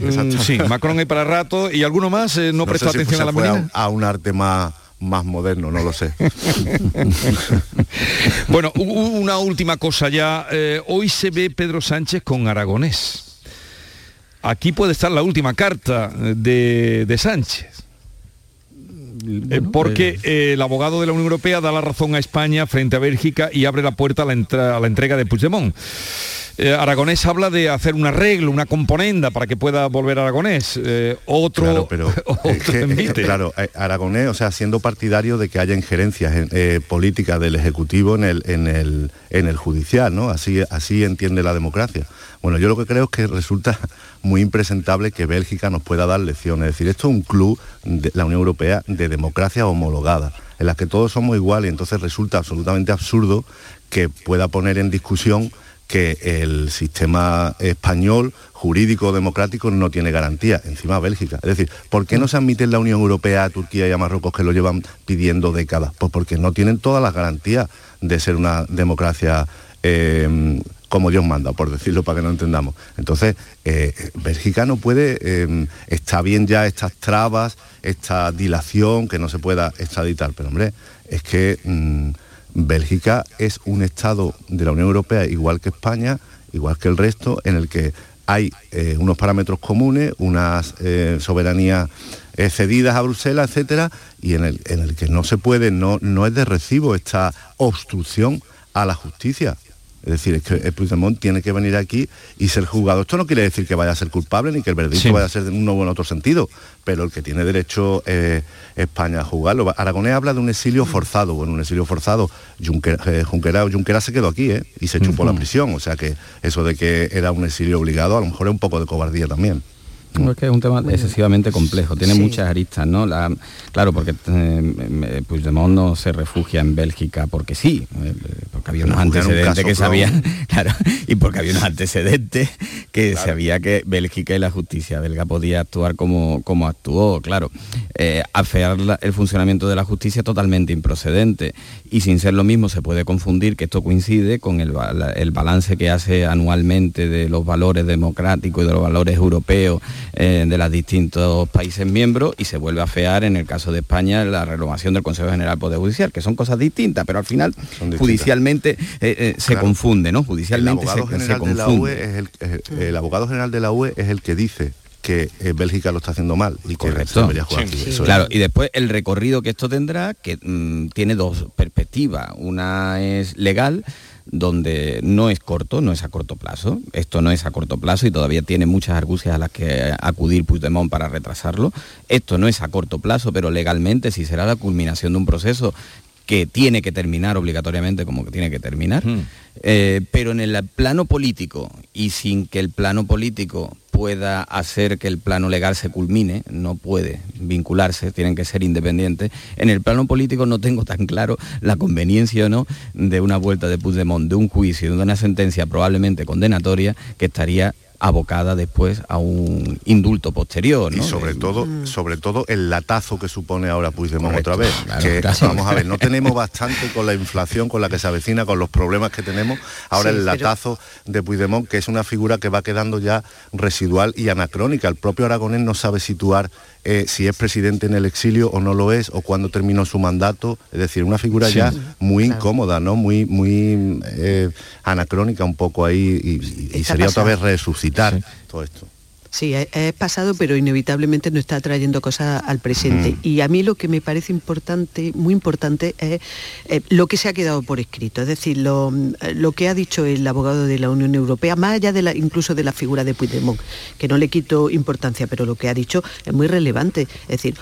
sí, Macron hay para rato y alguno más eh, no, prestó atención a las meninas. a un arte más más moderno, no lo sé. bueno, una última cosa ya. Eh, hoy se ve Pedro Sánchez con Aragonés. Aquí puede estar la última carta de, de Sánchez. Eh, porque eh, el abogado de la Unión Europea da la razón a España frente a Bélgica y abre la puerta a la, a la entrega de Puigdemont. Eh, Aragonés habla de hacer un arreglo, una componenda para que pueda volver Aragonés. Eh, otro, claro, pero claro, eh, Aragonés, o sea, siendo partidario de que haya injerencias políticas del Ejecutivo en el, en el, en el judicial, ¿no? Así, así entiende la democracia. Bueno, yo lo que creo es que resulta muy impresentable que Bélgica nos pueda dar lecciones. Es decir, esto es un club de la Unión Europea de democracia homologada, en la que todos somos iguales y entonces resulta absolutamente absurdo que pueda poner en discusión que el sistema español jurídico democrático no tiene garantía, encima Bélgica. Es decir, ¿por qué no se admite en la Unión Europea a Turquía y a Marruecos que lo llevan pidiendo décadas? Pues porque no tienen todas las garantías de ser una democracia eh, como Dios manda, por decirlo para que no entendamos. Entonces, eh, Bélgica no puede, eh, está bien ya estas trabas, esta dilación, que no se pueda extraditar, pero hombre, es que... Mm, Bélgica es un Estado de la Unión Europea igual que España, igual que el resto, en el que hay eh, unos parámetros comunes, unas eh, soberanías eh, cedidas a Bruselas, etcétera, y en el, en el que no se puede, no, no es de recibo esta obstrucción a la justicia. Es decir, es que el Puigdemont tiene que venir aquí y ser juzgado. Esto no quiere decir que vaya a ser culpable ni que el veredicto vaya a ser de uno o en otro sentido, pero el que tiene derecho eh, España a juzgarlo. Aragonés habla de un exilio forzado. Bueno, un exilio forzado. Junquera, eh, se quedó aquí ¿eh? y se chupó la prisión. O sea que eso de que era un exilio obligado a lo mejor es un poco de cobardía también. No, es que es un tema excesivamente complejo, tiene muchas aristas, ¿no? claro, porque eh, Puigdemont no se refugia en Bélgica porque sí, eh, porque había unos antecedentes que sabían, claro, y porque había unos antecedentes que sabía que Bélgica y la justicia belga podía actuar como, como actuó, claro. Eh, afear el funcionamiento de la justicia totalmente improcedente y sin ser lo mismo se puede confundir que esto coincide con el, el balance que hace anualmente de los valores democráticos y de los valores europeos eh, de los distintos países miembros y se vuelve a fear en el caso de España la renovación del Consejo General Poder Judicial, que son cosas distintas, pero al final judicialmente eh, eh, se confunde, ¿no? Judicialmente el abogado se, confunde. Es el, abogado general de la UE es el que dice que Bélgica lo está haciendo mal y Correcto. Claro, y después el recorrido que esto tendrá, que mm, tiene dos perspectivas. Una es legal, donde no es corto, no es a corto plazo, esto no es a corto plazo y todavía tiene muchas argucias a las que acudir Puigdemont para retrasarlo, esto no es a corto plazo, pero legalmente si será la culminación de un proceso que tiene que terminar obligatoriamente como que tiene que terminar, hmm. eh, pero en el plano político y sin que el plano político pueda hacer que el plano legal se culmine, no puede vincularse, tienen que ser independientes. En el plano político no tengo tan claro la conveniencia o no de una vuelta de Puigdemont, de un juicio, de una sentencia probablemente condenatoria que estaría abocada después a un indulto posterior. Y sobre todo, mm. sobre todo el latazo que supone ahora Puigdemont otra vez. que, Vamos a ver, no tenemos bastante con la inflación, con la que se avecina, con los problemas que tenemos. Ahora el latazo de Puigdemont, que es una figura que va quedando ya residual y anacrónica. El propio Aragonés no sabe situar eh, si es presidente en el exilio o no lo es, o cuándo terminó su mandato. Es decir, una figura ya muy incómoda, ¿no? Muy, muy eh, anacrónica un poco ahí y, sería otra vez resucitar todo esto. Sí, es pasado, pero inevitablemente no está trayendo cosas al presente. Y a mí lo que me parece importante, muy importante, es eh, lo que se ha quedado por escrito. Es decir, lo, lo, que ha dicho el abogado de la Unión Europea, más allá de la, incluso de la figura de Puigdemont, que no le quito importancia, pero lo que ha dicho es muy relevante. Es decir,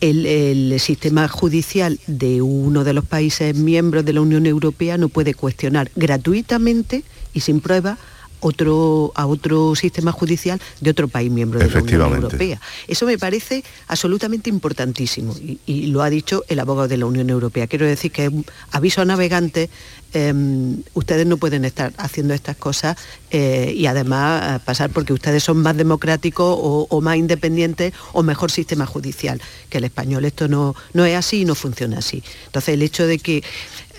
el, el, sistema judicial de uno de los países miembros de la Unión Europea no puede cuestionar gratuitamente y sin prueba otro, a otro sistema judicial de otro país miembro de la Unión Europea. Eso me parece absolutamente importantísimo y, lo ha dicho el abogado de la Unión Europea. Quiero decir que aviso a navegantes, em, ustedes no pueden estar haciendo estas cosas eh, y además eh, pasar porque ustedes son más democráticos o, más independientes o mejor sistema judicial que el español. Esto no, no es así y no funciona así. Entonces el hecho de que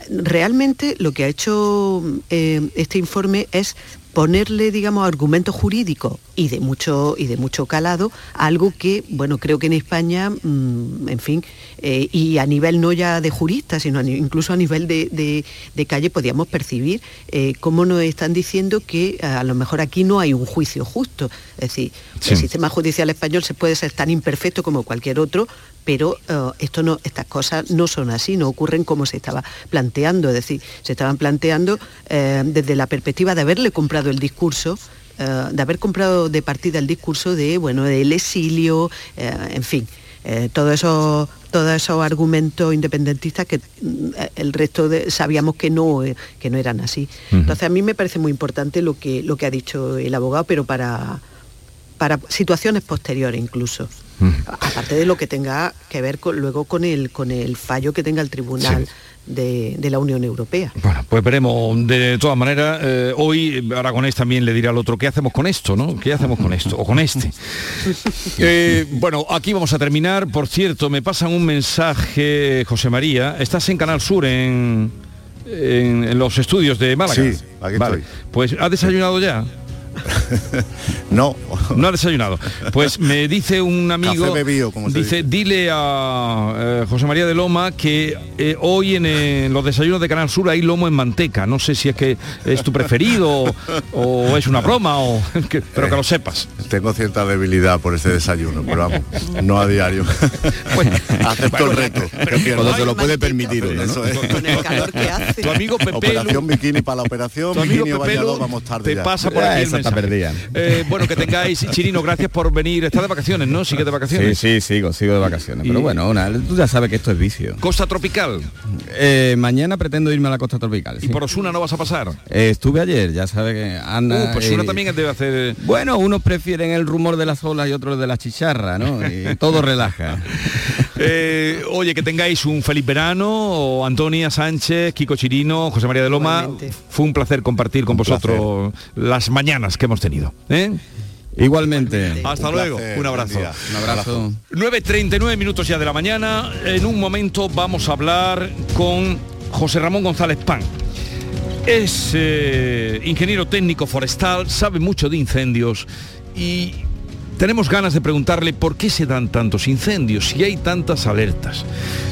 realmente lo que ha hecho eh, este informe es ponerle, digamos, argumentos jurídicos y de mucho y de mucho calado, algo que, bueno, creo que en España, mm, en fin, eh, y a nivel no ya de juristas, sino incluso a nivel de, calle podíamos percibir eh, cómo nos están diciendo que a lo mejor aquí no hay un juicio justo. Es decir, el sistema judicial español se puede ser tan imperfecto como cualquier otro, pero eh, esto no, estas cosas no son así, no ocurren como se estaba planteando, es decir, se estaban planteando eh, desde la perspectiva de haberle comprado el discurso eh, de haber comprado de partida el discurso de bueno del exilio en fin todo eso todos esos argumentos independentistas que mm, el resto de, sabíamos que no que no eran así. Entonces a mí me parece muy importante lo que lo que ha dicho el abogado pero para para situaciones posteriores incluso aparte de lo que tenga que ver luego con el, con el fallo que tenga el tribunal. De, la Unión Europea. Bueno, pues veremos. De todas maneras, eh, hoy Aragonés también le dirá al otro, ¿qué hacemos con esto? ¿no? ¿Qué hacemos con esto? O con este. Eh, bueno, aquí vamos a terminar. Por cierto, me pasan un mensaje, José María. Estás en Canal Sur, en, en, los estudios de Málaga. Sí, aquí estoy. Pues, ¿ha desayunado ya? no. No ha desayunado. Pues me dice un amigo, dice, dile a eh, José María de Loma que eh, hoy en, los desayunos de Canal Sur hay lomo en manteca. No sé si es que es tu preferido o, es una broma, o, pero que lo sepas. Tengo cierta debilidad por ese desayuno, pero vamos, no a diario. Acepto el reto. Cuando se lo puede permitir Con el calor que hace. Tu amigo Pepe Operación bikini para la operación, bikini vamos tarde te pasa por aquí el eh, bueno, que tengáis, Chirino, gracias por venir. Está de vacaciones, ¿no? Sigue de vacaciones. Sí, sí, sigo, sigo de vacaciones. Pero bueno, tú ya sabes que esto es vicio. Costa tropical. Eh, mañana pretendo irme a la costa tropical. ¿Y por Osuna no vas a pasar? Eh, estuve ayer, ya sabes que Ana. Uh, pues Osuna también debe hacer. Bueno, unos prefieren el rumor de las olas y otros de la chicharra, ¿no? Y todo relaja. oye, que tengáis un feliz verano, Antonia Sánchez, Kiko Chirino, José María de Loma. Fue un placer compartir con vosotros las mañanas que hemos tenido. ¿Eh? Igualmente. Hasta luego. un abrazo. Un abrazo. 9.39 minutos ya de la mañana. En un momento vamos a hablar con José Ramón González Pan. Es eh, ingeniero técnico forestal, sabe mucho de incendios y tenemos ganas de preguntarle por qué se dan tantos incendios, si hay tantas alertas,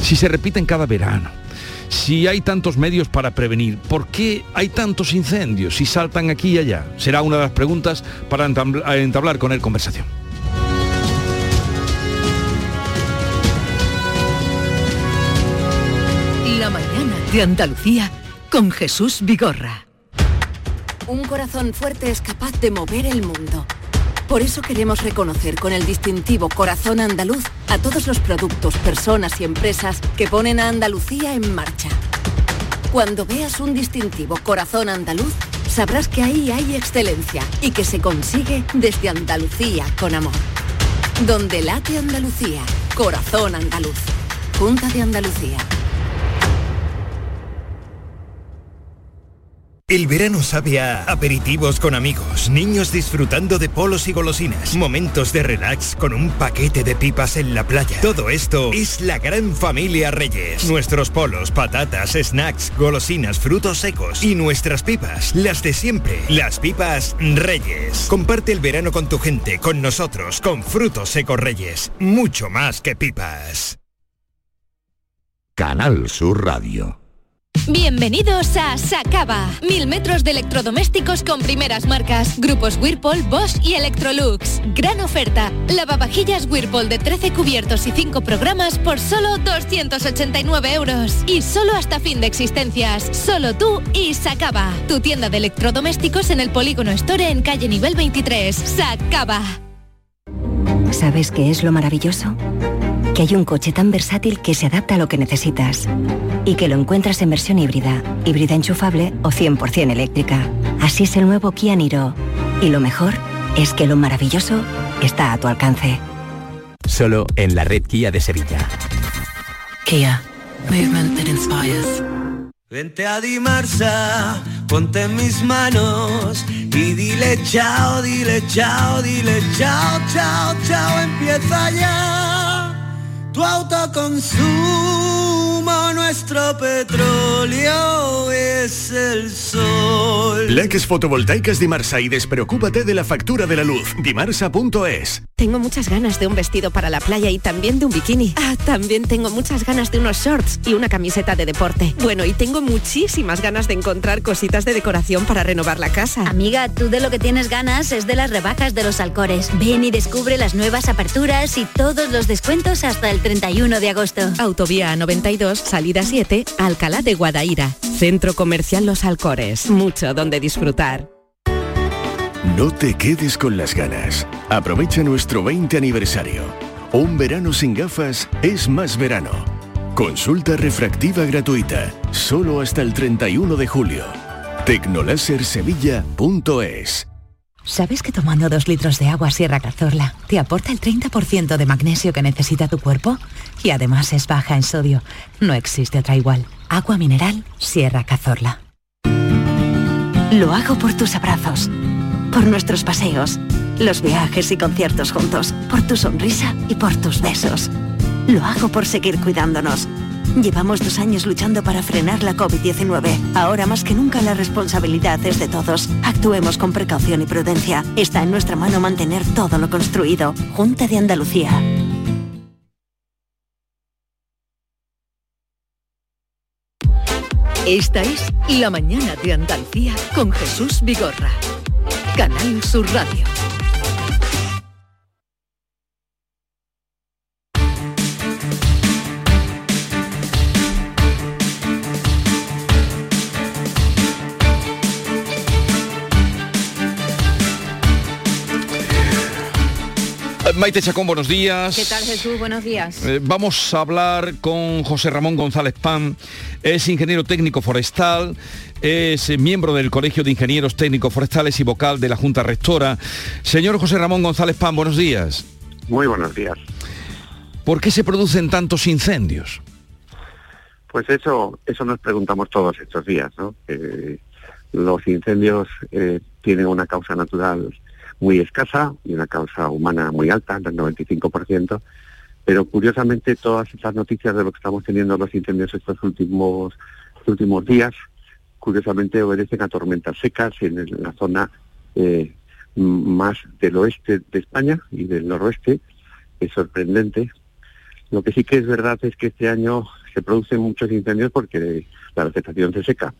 si se repiten cada verano si hay tantos medios para prevenir, ¿por qué hay tantos incendios si saltan aquí y allá? Será una de las preguntas para entablar con él conversación. La mañana de Andalucía con Jesús Vigorra. Un corazón fuerte es capaz de mover el mundo. Por eso queremos reconocer con el distintivo Corazón Andaluz a todos los productos, personas y empresas que ponen a Andalucía en marcha. Cuando veas un distintivo Corazón Andaluz, sabrás que ahí hay excelencia y que se consigue desde Andalucía con amor. Donde late Andalucía, Corazón Andaluz. Junta de Andalucía. El verano sabe a aperitivos con amigos, niños disfrutando de polos y golosinas, momentos de relax con un paquete de pipas en la playa. Todo esto es la gran familia Reyes. Nuestros polos, patatas, snacks, golosinas, frutos secos y nuestras pipas, las de siempre, las pipas Reyes. Comparte el verano con tu gente, con nosotros, con frutos secos Reyes. Mucho más que pipas. Canal Sur Radio. Bienvenidos a Sacaba. Mil metros de electrodomésticos con primeras marcas. Grupos Whirlpool, Bosch y Electrolux. Gran oferta. Lavavajillas Whirlpool de 13 cubiertos y 5 programas por solo 289 euros. Y solo hasta fin de existencias. Solo tú y Sacaba. Tu tienda de electrodomésticos en el Polígono Store en calle nivel 23. Sacaba. ¿Sabes qué es lo maravilloso? Que hay un coche tan versátil que se adapta a lo que necesitas y que lo encuentras en versión híbrida, híbrida enchufable o 100% eléctrica. Así es el nuevo Kia Niro. Y lo mejor es que lo maravilloso está a tu alcance. Solo en la red Kia de Sevilla. Kia. Movement that inspires. Vente a Dimarsa, ponte en mis manos y dile chao, dile chao, dile chao, chao, chao, empieza ya tu autoconsumo, nuestro petróleo es el sol. Leques fotovoltaicas Dimarsa y despreocúpate de la factura de la luz. Dimarsa.es. Tengo muchas ganas de un vestido para la playa y también de un bikini. Ah, también tengo muchas ganas de unos shorts y una camiseta de deporte. Bueno, y tengo muchísimas ganas de encontrar cositas de decoración para renovar la casa. Amiga, tú de lo que tienes ganas es de las rebajas de los Alcores. Ven y descubre las nuevas aperturas y todos los descuentos hasta el 31 de agosto. Autovía 92, salida 7, Alcalá de Guadaira. Centro Comercial Los Alcores. Mucho donde disfrutar. No te quedes con las ganas. Aprovecha nuestro 20 aniversario. Un verano sin gafas es más verano. Consulta refractiva gratuita, solo hasta el 31 de julio. Tecnolasersevilla.es ¿Sabes que tomando dos litros de agua Sierra Cazorla te aporta el 30% de magnesio que necesita tu cuerpo? Y además es baja en sodio. No existe otra igual. Agua mineral Sierra Cazorla. Lo hago por tus abrazos, por nuestros paseos, los viajes y conciertos juntos, por tu sonrisa y por tus besos. Lo hago por seguir cuidándonos. Llevamos dos años luchando para frenar la COVID-19. Ahora más que nunca la responsabilidad es de todos. Actuemos con precaución y prudencia. Está en nuestra mano mantener todo lo construido. Junta de Andalucía. Esta es La Mañana de Andalucía con Jesús Vigorra. Canal Sur Radio. Maite Chacón, buenos días. ¿Qué tal Jesús? Buenos días. Eh, vamos a hablar con José Ramón González Pan, es ingeniero técnico forestal, es eh, miembro del Colegio de Ingenieros Técnicos Forestales y vocal de la Junta Rectora. Señor José Ramón González Pan, buenos días. Muy buenos días. ¿Por qué se producen tantos incendios? Pues eso, eso nos preguntamos todos estos días, ¿no? Eh, los incendios eh, tienen una causa natural muy escasa y una causa humana muy alta, del 95%, pero curiosamente todas estas noticias de lo que estamos teniendo los incendios estos últimos, últimos días, curiosamente obedecen a tormentas secas en la zona eh, más del oeste de España y del noroeste. Es sorprendente. Lo que sí que es verdad es que este año se producen muchos incendios porque la vegetación se seca,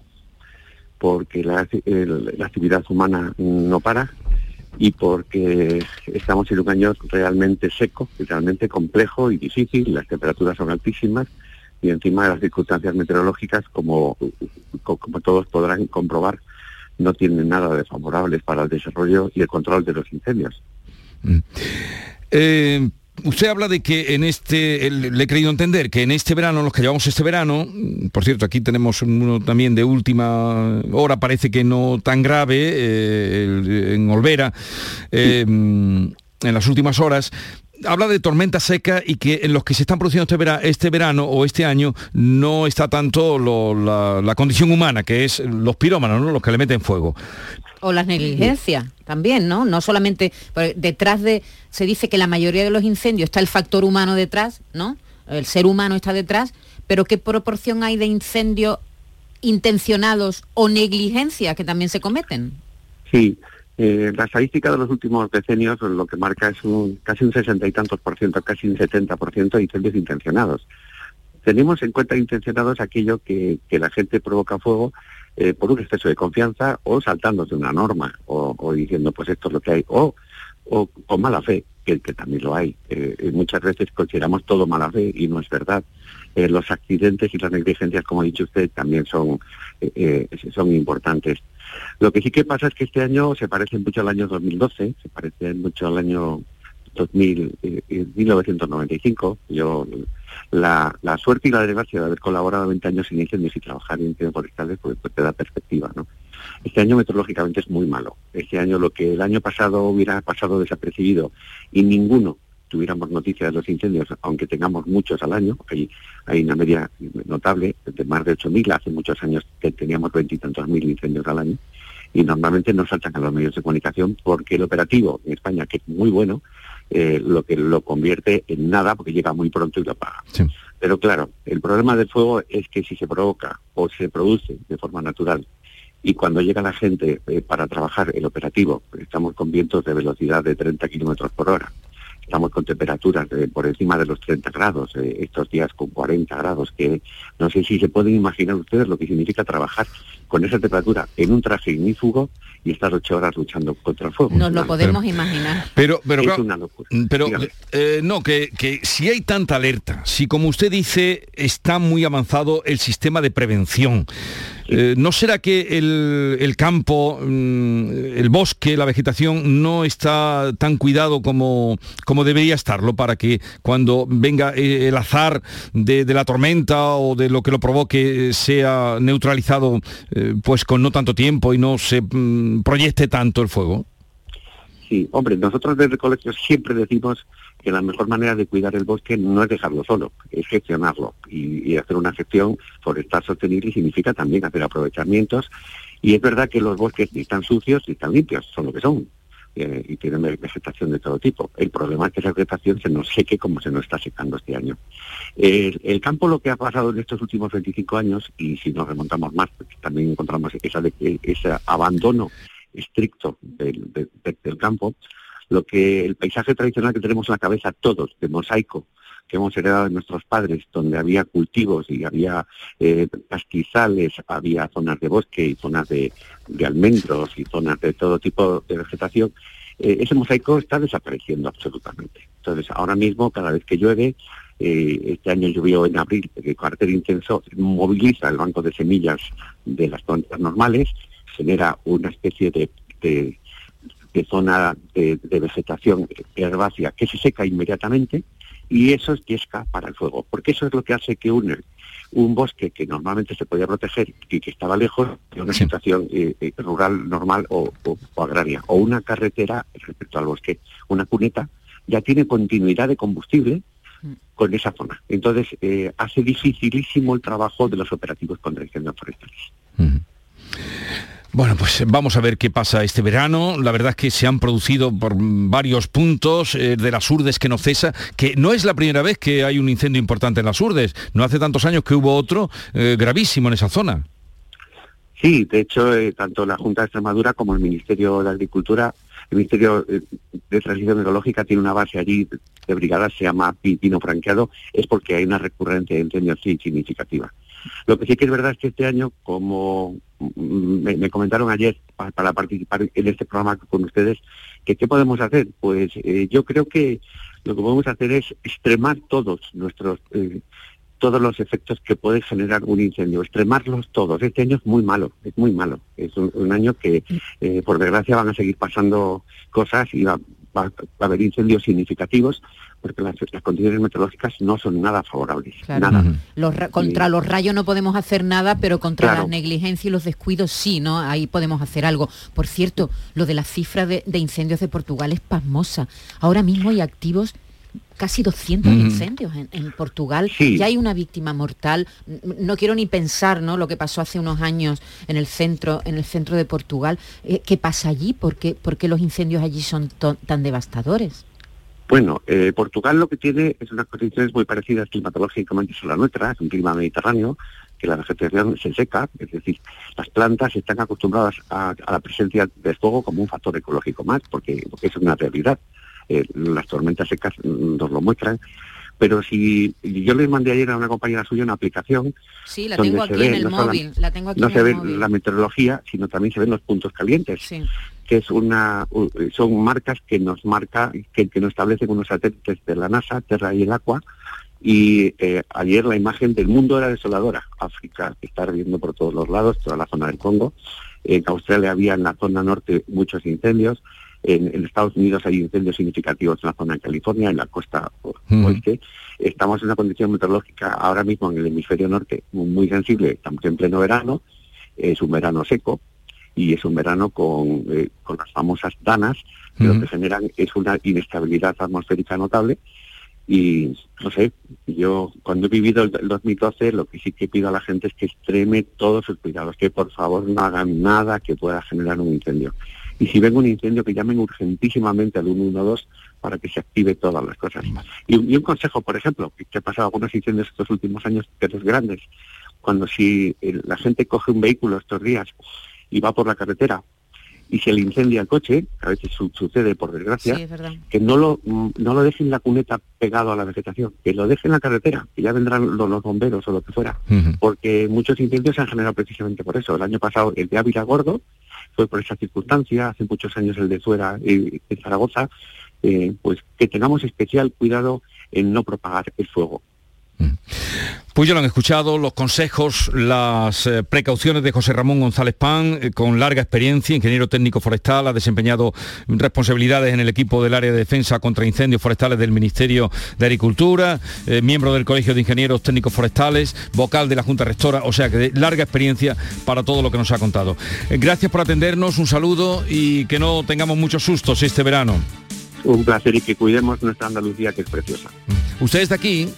porque la, actividad humana no para y porque estamos en un año realmente seco, realmente complejo y difícil, las temperaturas son altísimas y encima de las circunstancias meteorológicas, como, como todos podrán comprobar, no tienen nada de favorables para el desarrollo y el control de los incendios. Mm. Eh, usted habla de que en este, le he creído entender que en este verano, los que llevamos este verano, por cierto, aquí tenemos uno también de última hora, parece que no tan grave, eh, en Olvera, eh, en las últimas horas, habla de tormenta seca y que en los que se están produciendo este, este verano o este año no está tanto la, condición humana, que es los pirómanos, ¿no? los que le meten fuego. O las negligencias también, ¿no? No solamente, detrás de, se dice que la mayoría de los incendios está el factor humano detrás, ¿no? El ser humano está detrás, pero ¿qué proporción hay de incendios intencionados o negligencia que también se cometen? Sí, eh, la estadística de los últimos decenios lo que marca es un, casi un sesenta y tantos por ciento, casi un setenta por ciento de incendios intencionados. Tenemos en cuenta intencionados aquello que, la gente provoca fuego eh, por un exceso de confianza o saltándose una norma o, diciendo pues esto es lo que hay o, o con mala fe, que, también lo hay. Eh, muchas veces consideramos todo mala fe y no es verdad. los accidentes y las negligencias, como ha dicho usted, también son, son importantes. Lo que sí que pasa es que este año se parece mucho al año 2012, se parece mucho al año 2000, 1995. Eh, Yo la, suerte y la desgracia de haber colaborado 20 años en incendios y trabajar en incendios forestales pues, pues, te da perspectiva, ¿no? Este año meteorológicamente es muy malo. Este año lo que el año pasado hubiera pasado desapercibido y ninguno tuviéramos noticias de los incendios, aunque tengamos muchos al año, hay, hay una media notable de más de 8.000, hace muchos años que teníamos veintitantos mil incendios al año, y normalmente no saltan a los medios de comunicación porque el operativo en España, que es muy bueno, eh, lo que lo convierte en nada porque llega muy pronto y lo apaga. Pero claro, el problema del fuego es que si se provoca o se produce de forma natural y cuando llega la gente eh, para trabajar el operativo, estamos con vientos de velocidad de 30 kilómetros por hora, estamos con temperaturas por encima de los 30 grados, eh, estos días con 40 grados, que no sé si se pueden imaginar ustedes lo que significa trabajar con esa temperatura en un traje ignífugo y estar ocho horas luchando contra el fuego. Nos lo podemos imaginar. Pero, pero, es una locura. Mm, pero eh, no, que, que si hay tanta alerta, si como usted dice está muy avanzado el sistema de prevención, eh, ¿No será que el, campo, mm, el bosque, la vegetación no está tan cuidado como, como debería estarlo para que cuando venga eh, el azar de, la tormenta o de lo que lo provoque sea neutralizado eh, pues con no tanto tiempo y no se mm, proyecte tanto el fuego? Sí, hombre, nosotros desde el colegio siempre decimos que la mejor manera de cuidar el bosque no es dejarlo solo, es gestionarlo. Y, hacer una gestión forestal sostenible significa también hacer aprovechamientos. Y es verdad que los bosques ni están sucios ni están limpios, son lo que son. Eh, y tienen vegetación de todo tipo. El problema es que esa vegetación se nos seque como se nos está secando este año. El, campo lo que ha pasado en estos últimos 25 años, y si nos remontamos más, también encontramos esa ese abandono estricto del, del campo, lo que el paisaje tradicional que tenemos en la cabeza todos, de mosaico, que hemos heredado de nuestros padres, donde había cultivos y había eh, pastizales, había zonas de bosque y zonas de, almendros y zonas de todo tipo de vegetación, eh, ese mosaico está desapareciendo absolutamente. Entonces, ahora mismo, cada vez que llueve, eh, este año llovió en abril, el carácter intenso moviliza el banco de semillas de las plantas normales, genera una especie de de zona de, vegetación herbácea que se seca inmediatamente y eso es yesca para el fuego, porque eso es lo que hace que un, un bosque que normalmente se podía proteger y que estaba lejos de una situación eh, eh, rural normal o, agraria, o una carretera respecto al bosque, una cuneta, ya tiene continuidad de combustible mm. con esa zona. Entonces, eh, hace dificilísimo el trabajo de los operativos contra incendios forestales. Bueno, pues vamos a ver qué pasa este verano. La verdad es que se han producido por varios puntos eh, de las urdes que no cesa, que no es la primera vez que hay un incendio importante en las urdes. No hace tantos años que hubo otro eh, gravísimo en esa zona. Sí, de hecho, eh, tanto la Junta de Extremadura como el Ministerio de Agricultura, el Ministerio de Transición Ecológica tiene una base allí de brigada, se llama Pino Franqueado, es porque hay una recurrente de incendios significativa. Lo que sí que es verdad es que este año, como me, comentaron ayer para, participar en este programa con ustedes, que qué podemos hacer. Pues eh, yo creo que lo que podemos hacer es extremar todos nuestros eh, todos los efectos que puede generar un incendio, extremarlos todos. Este año es muy malo, es muy malo. Es un, año que, eh, por desgracia, van a seguir pasando cosas y va, a haber incendios significativos porque las, condiciones meteorológicas no son nada favorables. Nada. contra los rayos no podemos hacer nada, pero contra la negligencia y los descuidos sí, ¿no? Ahí podemos hacer algo. Por cierto, lo de la cifra de, incendios de Portugal es pasmosa. Ahora mismo hay activos casi 200 incendios en, Portugal. Ya hay una víctima mortal. No quiero ni pensar, ¿no? Lo que pasó hace unos años en el centro, en el centro de Portugal. Eh, ¿Qué pasa allí? ¿Por qué, los incendios allí son tan devastadores? Bueno, eh, Portugal lo que tiene es unas condiciones muy parecidas climatológicamente a la nuestra, es un clima mediterráneo, que la vegetación se seca, es decir, las plantas están acostumbradas a, la presencia del fuego como un factor ecológico más, porque, es una realidad. Eh, las tormentas secas nos lo muestran. Pero si yo les mandé ayer a una compañera suya una aplicación. Sí, la tengo aquí en el móvil. no se ve la meteorología, sino también se ven los puntos calientes. Sí que es una, son marcas que nos marca, que, que nos establecen unos satélites de la NASA, Terra y el Agua, y eh, ayer la imagen del mundo era desoladora. África está ardiendo por todos los lados, toda la zona del Congo. En Australia había en la zona norte muchos incendios. En, Estados Unidos hay incendios significativos en la zona de California, en la costa oeste. Estamos en una condición meteorológica ahora mismo en el hemisferio norte muy sensible. Estamos en pleno verano. Es un verano seco y es un verano con, eh, con las famosas danas, que lo que generan es una inestabilidad atmosférica notable. Y no sé, yo cuando he vivido el, 2012 lo que sí que pido a la gente es que extreme todos sus cuidados, que por favor no hagan nada que pueda generar un incendio. Y si ven un incendio, que llamen urgentísimamente al 112 para que se active todas las cosas. Y, un consejo, por ejemplo, que, ha pasado algunos incendios estos últimos años, que es grandes, cuando si la gente coge un vehículo estos días y va por la carretera y se le incendia el coche, a veces sucede por desgracia, que no lo, mm, no lo dejen la cuneta pegado a la vegetación, que lo dejen en la carretera, que ya vendrán los, bomberos o lo que fuera, porque muchos incendios se han generado precisamente por eso. El año pasado el de Ávila Gordo fue por esa circunstancia, hace muchos años el de Suera y en Zaragoza, eh, pues que tengamos especial cuidado en no propagar el fuego. Pues ya lo han escuchado, los consejos, las eh, precauciones de José Ramón González Pan, eh, con larga experiencia, ingeniero técnico forestal, ha desempeñado responsabilidades en el equipo del área de defensa contra incendios forestales del Ministerio de Agricultura, eh, miembro del Colegio de Ingenieros Técnicos Forestales, vocal de la Junta Rectora, o sea que de larga experiencia para todo lo que nos ha contado. gracias por atendernos, un saludo y que no tengamos muchos sustos este verano. Un placer y que cuidemos nuestra Andalucía que es preciosa. ¿Ustedes de aquí?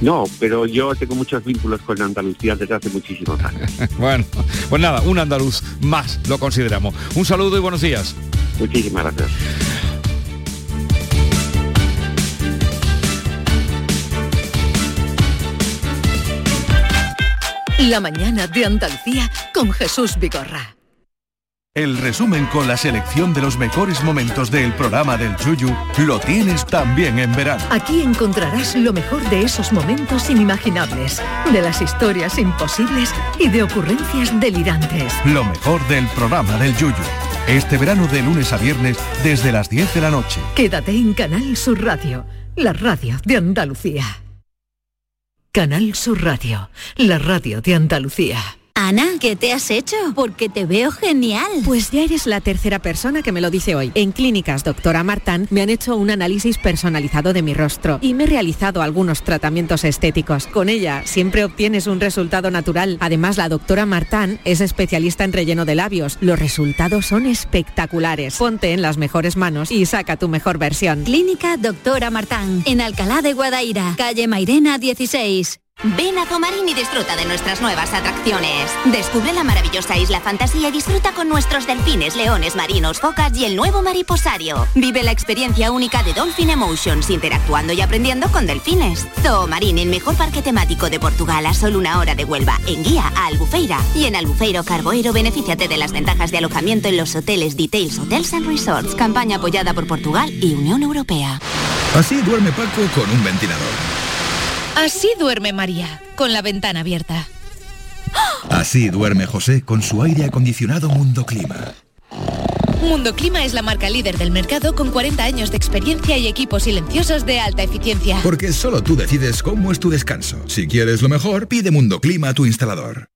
No, pero yo tengo muchos vínculos con Andalucía desde hace muchísimos años. bueno, pues nada, un andaluz más lo consideramos. Un saludo y buenos días. Muchísimas gracias. La mañana de Andalucía con Jesús Vigorra. El resumen con la selección de los mejores momentos del programa del Yuyu lo tienes también en verano. Aquí encontrarás lo mejor de esos momentos inimaginables, de las historias imposibles y de ocurrencias delirantes. Lo mejor del programa del Yuyu. Este verano de lunes a viernes desde las 10 de la noche. Quédate en Canal Sur Radio, la radio de Andalucía. Canal Sur Radio, la radio de Andalucía. Ana, ¿qué te has hecho? Porque te veo genial. Pues ya eres la tercera persona que me lo dice hoy. En Clínicas Doctora Martán me han hecho un análisis personalizado de mi rostro y me he realizado algunos tratamientos estéticos. Con ella siempre obtienes un resultado natural. Además, la doctora Martán es especialista en relleno de labios. Los resultados son espectaculares. Ponte en las mejores manos y saca tu mejor versión. Clínica Doctora Martán, en Alcalá de Guadaira, calle Mairena 16. Ven a Zomarín y disfruta de nuestras nuevas atracciones. Descubre la maravillosa isla fantasía y disfruta con nuestros delfines, leones marinos, focas y el nuevo mariposario. Vive la experiencia única de Dolphin Emotions interactuando y aprendiendo con delfines. Zoomarín, el mejor parque temático de Portugal a solo una hora de Huelva, en guía a Albufeira. Y en Albufeiro Carboero benefíciate de las ventajas de alojamiento en los hoteles Details Hotels and Resorts. Campaña apoyada por Portugal y Unión Europea. Así duerme Paco con un ventilador. Así duerme María, con la ventana abierta. Así duerme José con su aire acondicionado Mundo Clima. Mundo Clima es la marca líder del mercado con 40 años de experiencia y equipos silenciosos de alta eficiencia. Porque solo tú decides cómo es tu descanso. Si quieres lo mejor, pide Mundo Clima a tu instalador.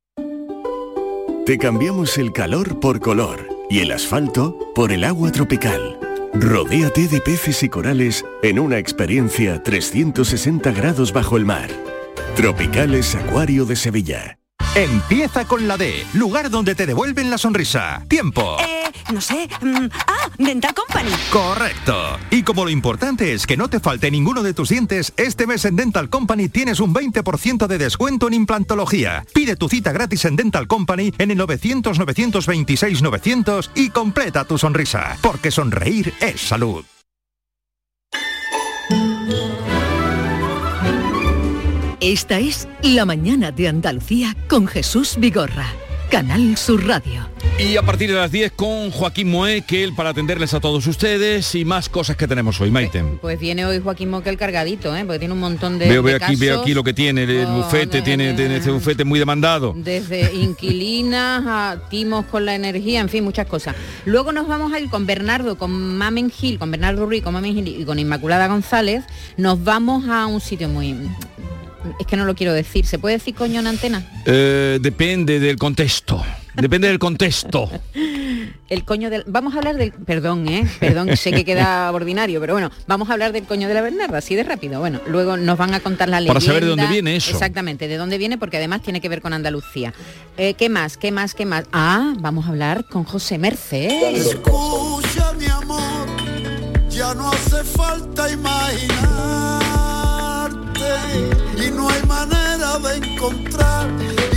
Te cambiamos el calor por color y el asfalto por el agua tropical. Rodéate de peces y corales en una experiencia 360 grados bajo el mar. Tropicales Acuario de Sevilla. Empieza con la D, lugar donde te devuelven la sonrisa. Tiempo. Eh, no sé. mm, ah, Dental Company. Correcto. Y como lo importante es que no te falte ninguno de tus dientes, este mes en Dental Company tienes un 20% de descuento en implantología. Pide tu cita gratis en Dental Company en el 900 926 900 y completa tu sonrisa, porque sonreír es salud. Esta es La Mañana de Andalucía con Jesús Vigorra. Canal Sur Radio. Y a partir de las 10 con Joaquín Moé, que él para atenderles a todos ustedes y más cosas que tenemos hoy, Maite. Pues viene hoy Joaquín Moquel cargadito, ¿eh? porque tiene un montón de Veo, veo de aquí, veo aquí lo que tiene, el Oh, bufete, tiene, tiene este bufete muy demandado. Desde inquilinas a timos con la energía, en fin, muchas cosas. Luego nos vamos a ir con Bernardo, con Mamen Gil, con Bernardo Ruiz, con Mamen Gil y con Inmaculada González. Nos vamos a un sitio muy... Es que no lo quiero decir. ¿Se puede decir coño en antena? Eh, depende del contexto. Depende del contexto. El coño del... Vamos a hablar del... Perdón, ¿eh? Perdón, sé que queda ordinario, pero bueno, vamos a hablar del coño de la Bernarda, así de rápido. Bueno, luego nos van a contar la leyenda. Para saber de dónde viene eso. Exactamente, de dónde viene, porque además tiene que ver con Andalucía. Eh, ¿Qué más? ¿Qué más? ¿Qué más? Ah, vamos a hablar con José Merced. Escucha mi amor, ya no hace falta imaginarte y no hay manera de encontrar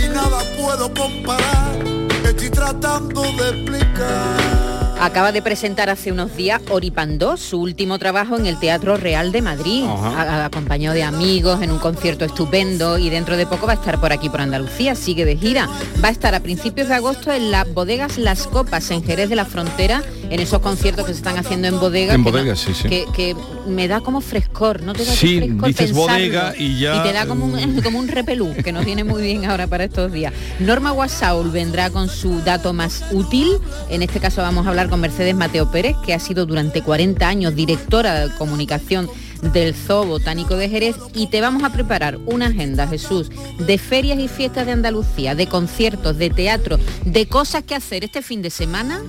y nada puedo comparar. Estoy tratando de explicar. Acaba de presentar hace unos días Oripandó, su último trabajo en el Teatro Real de Madrid, Ajá. a- acompañado de amigos en un concierto estupendo y dentro de poco va a estar por aquí por Andalucía, sigue de gira. Va a estar a principios de agosto en las bodegas Las Copas en Jerez de la Frontera, en esos conciertos que se están haciendo en bodegas. En que no- bodegas, sí, sí. Que, que me da como frescor, ¿no te da Sí, frescor dices pensarlo? bodega y ya, Y te da como un, como un repelú, que nos viene muy bien ahora para estos días. Norma Guasaul vendrá con su dato más útil. En este caso vamos a hablar con Mercedes Mateo Pérez, que ha sido durante 40 años directora de comunicación del Zoo Botánico de Jerez y te vamos a preparar una agenda, Jesús, de ferias y fiestas de Andalucía, de conciertos, de teatro, de cosas que hacer este fin de semana.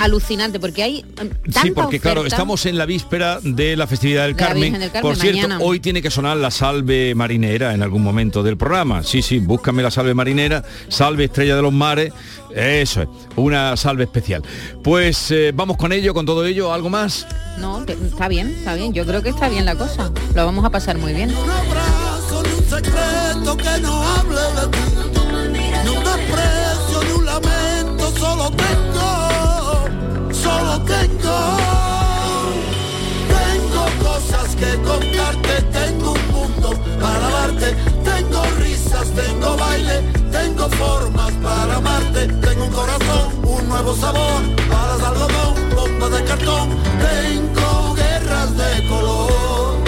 Alucinante, porque hay tanta Sí, porque claro, estamos en la víspera de la festividad del De Carmen. Virgen del Carmen, Por cierto, mañana. hoy tiene que sonar la salve marinera en algún momento del programa. Sí, sí, búscame la salve marinera, salve estrella de los mares. Eso es, una salve especial. Pues eh, vamos con ello, con todo ello, ¿algo más? No, está bien, está bien. Yo creo que está bien la cosa. Lo vamos a pasar muy bien. abrazo, ni un secreto que no hable de ti. Ni un desprecio, ni un lamento, solo tengo, solo tengo. Tengo cosas que contarte, tengo un mundo para darte. Tengo risas, tengo baile, Tengo un corazón, un nuevo sabor, balas de algodón, bombas de cartón. Tengo guerras de color.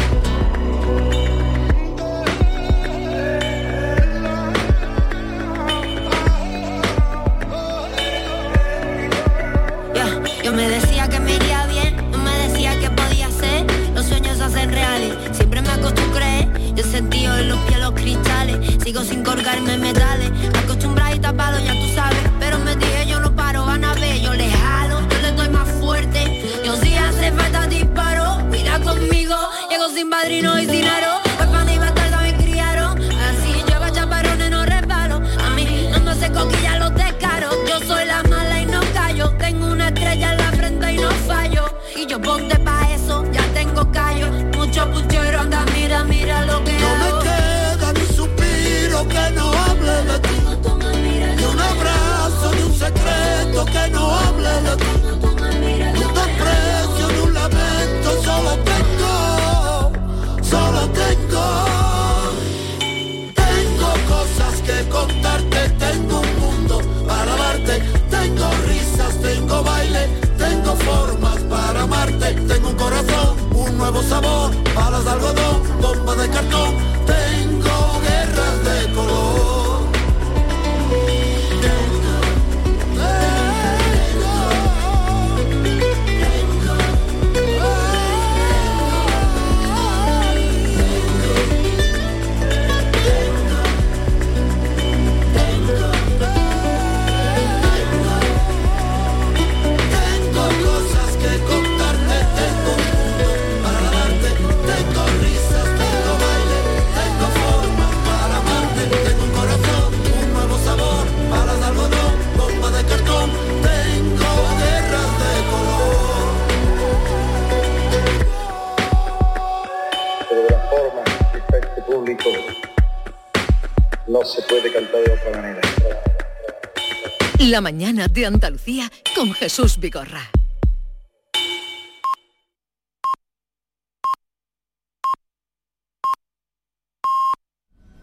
Ya, Yo me decía que me iría bien, no me decía que podía ser. Los sueños se hacen reales, siempre me acostumbré. Yo sentí en los pies los cristales, sigo sin colgarme metales. sabor, palas de algodón, bomba de cartón se puede cantar de otra manera. La mañana de Andalucía con Jesús Vigorra.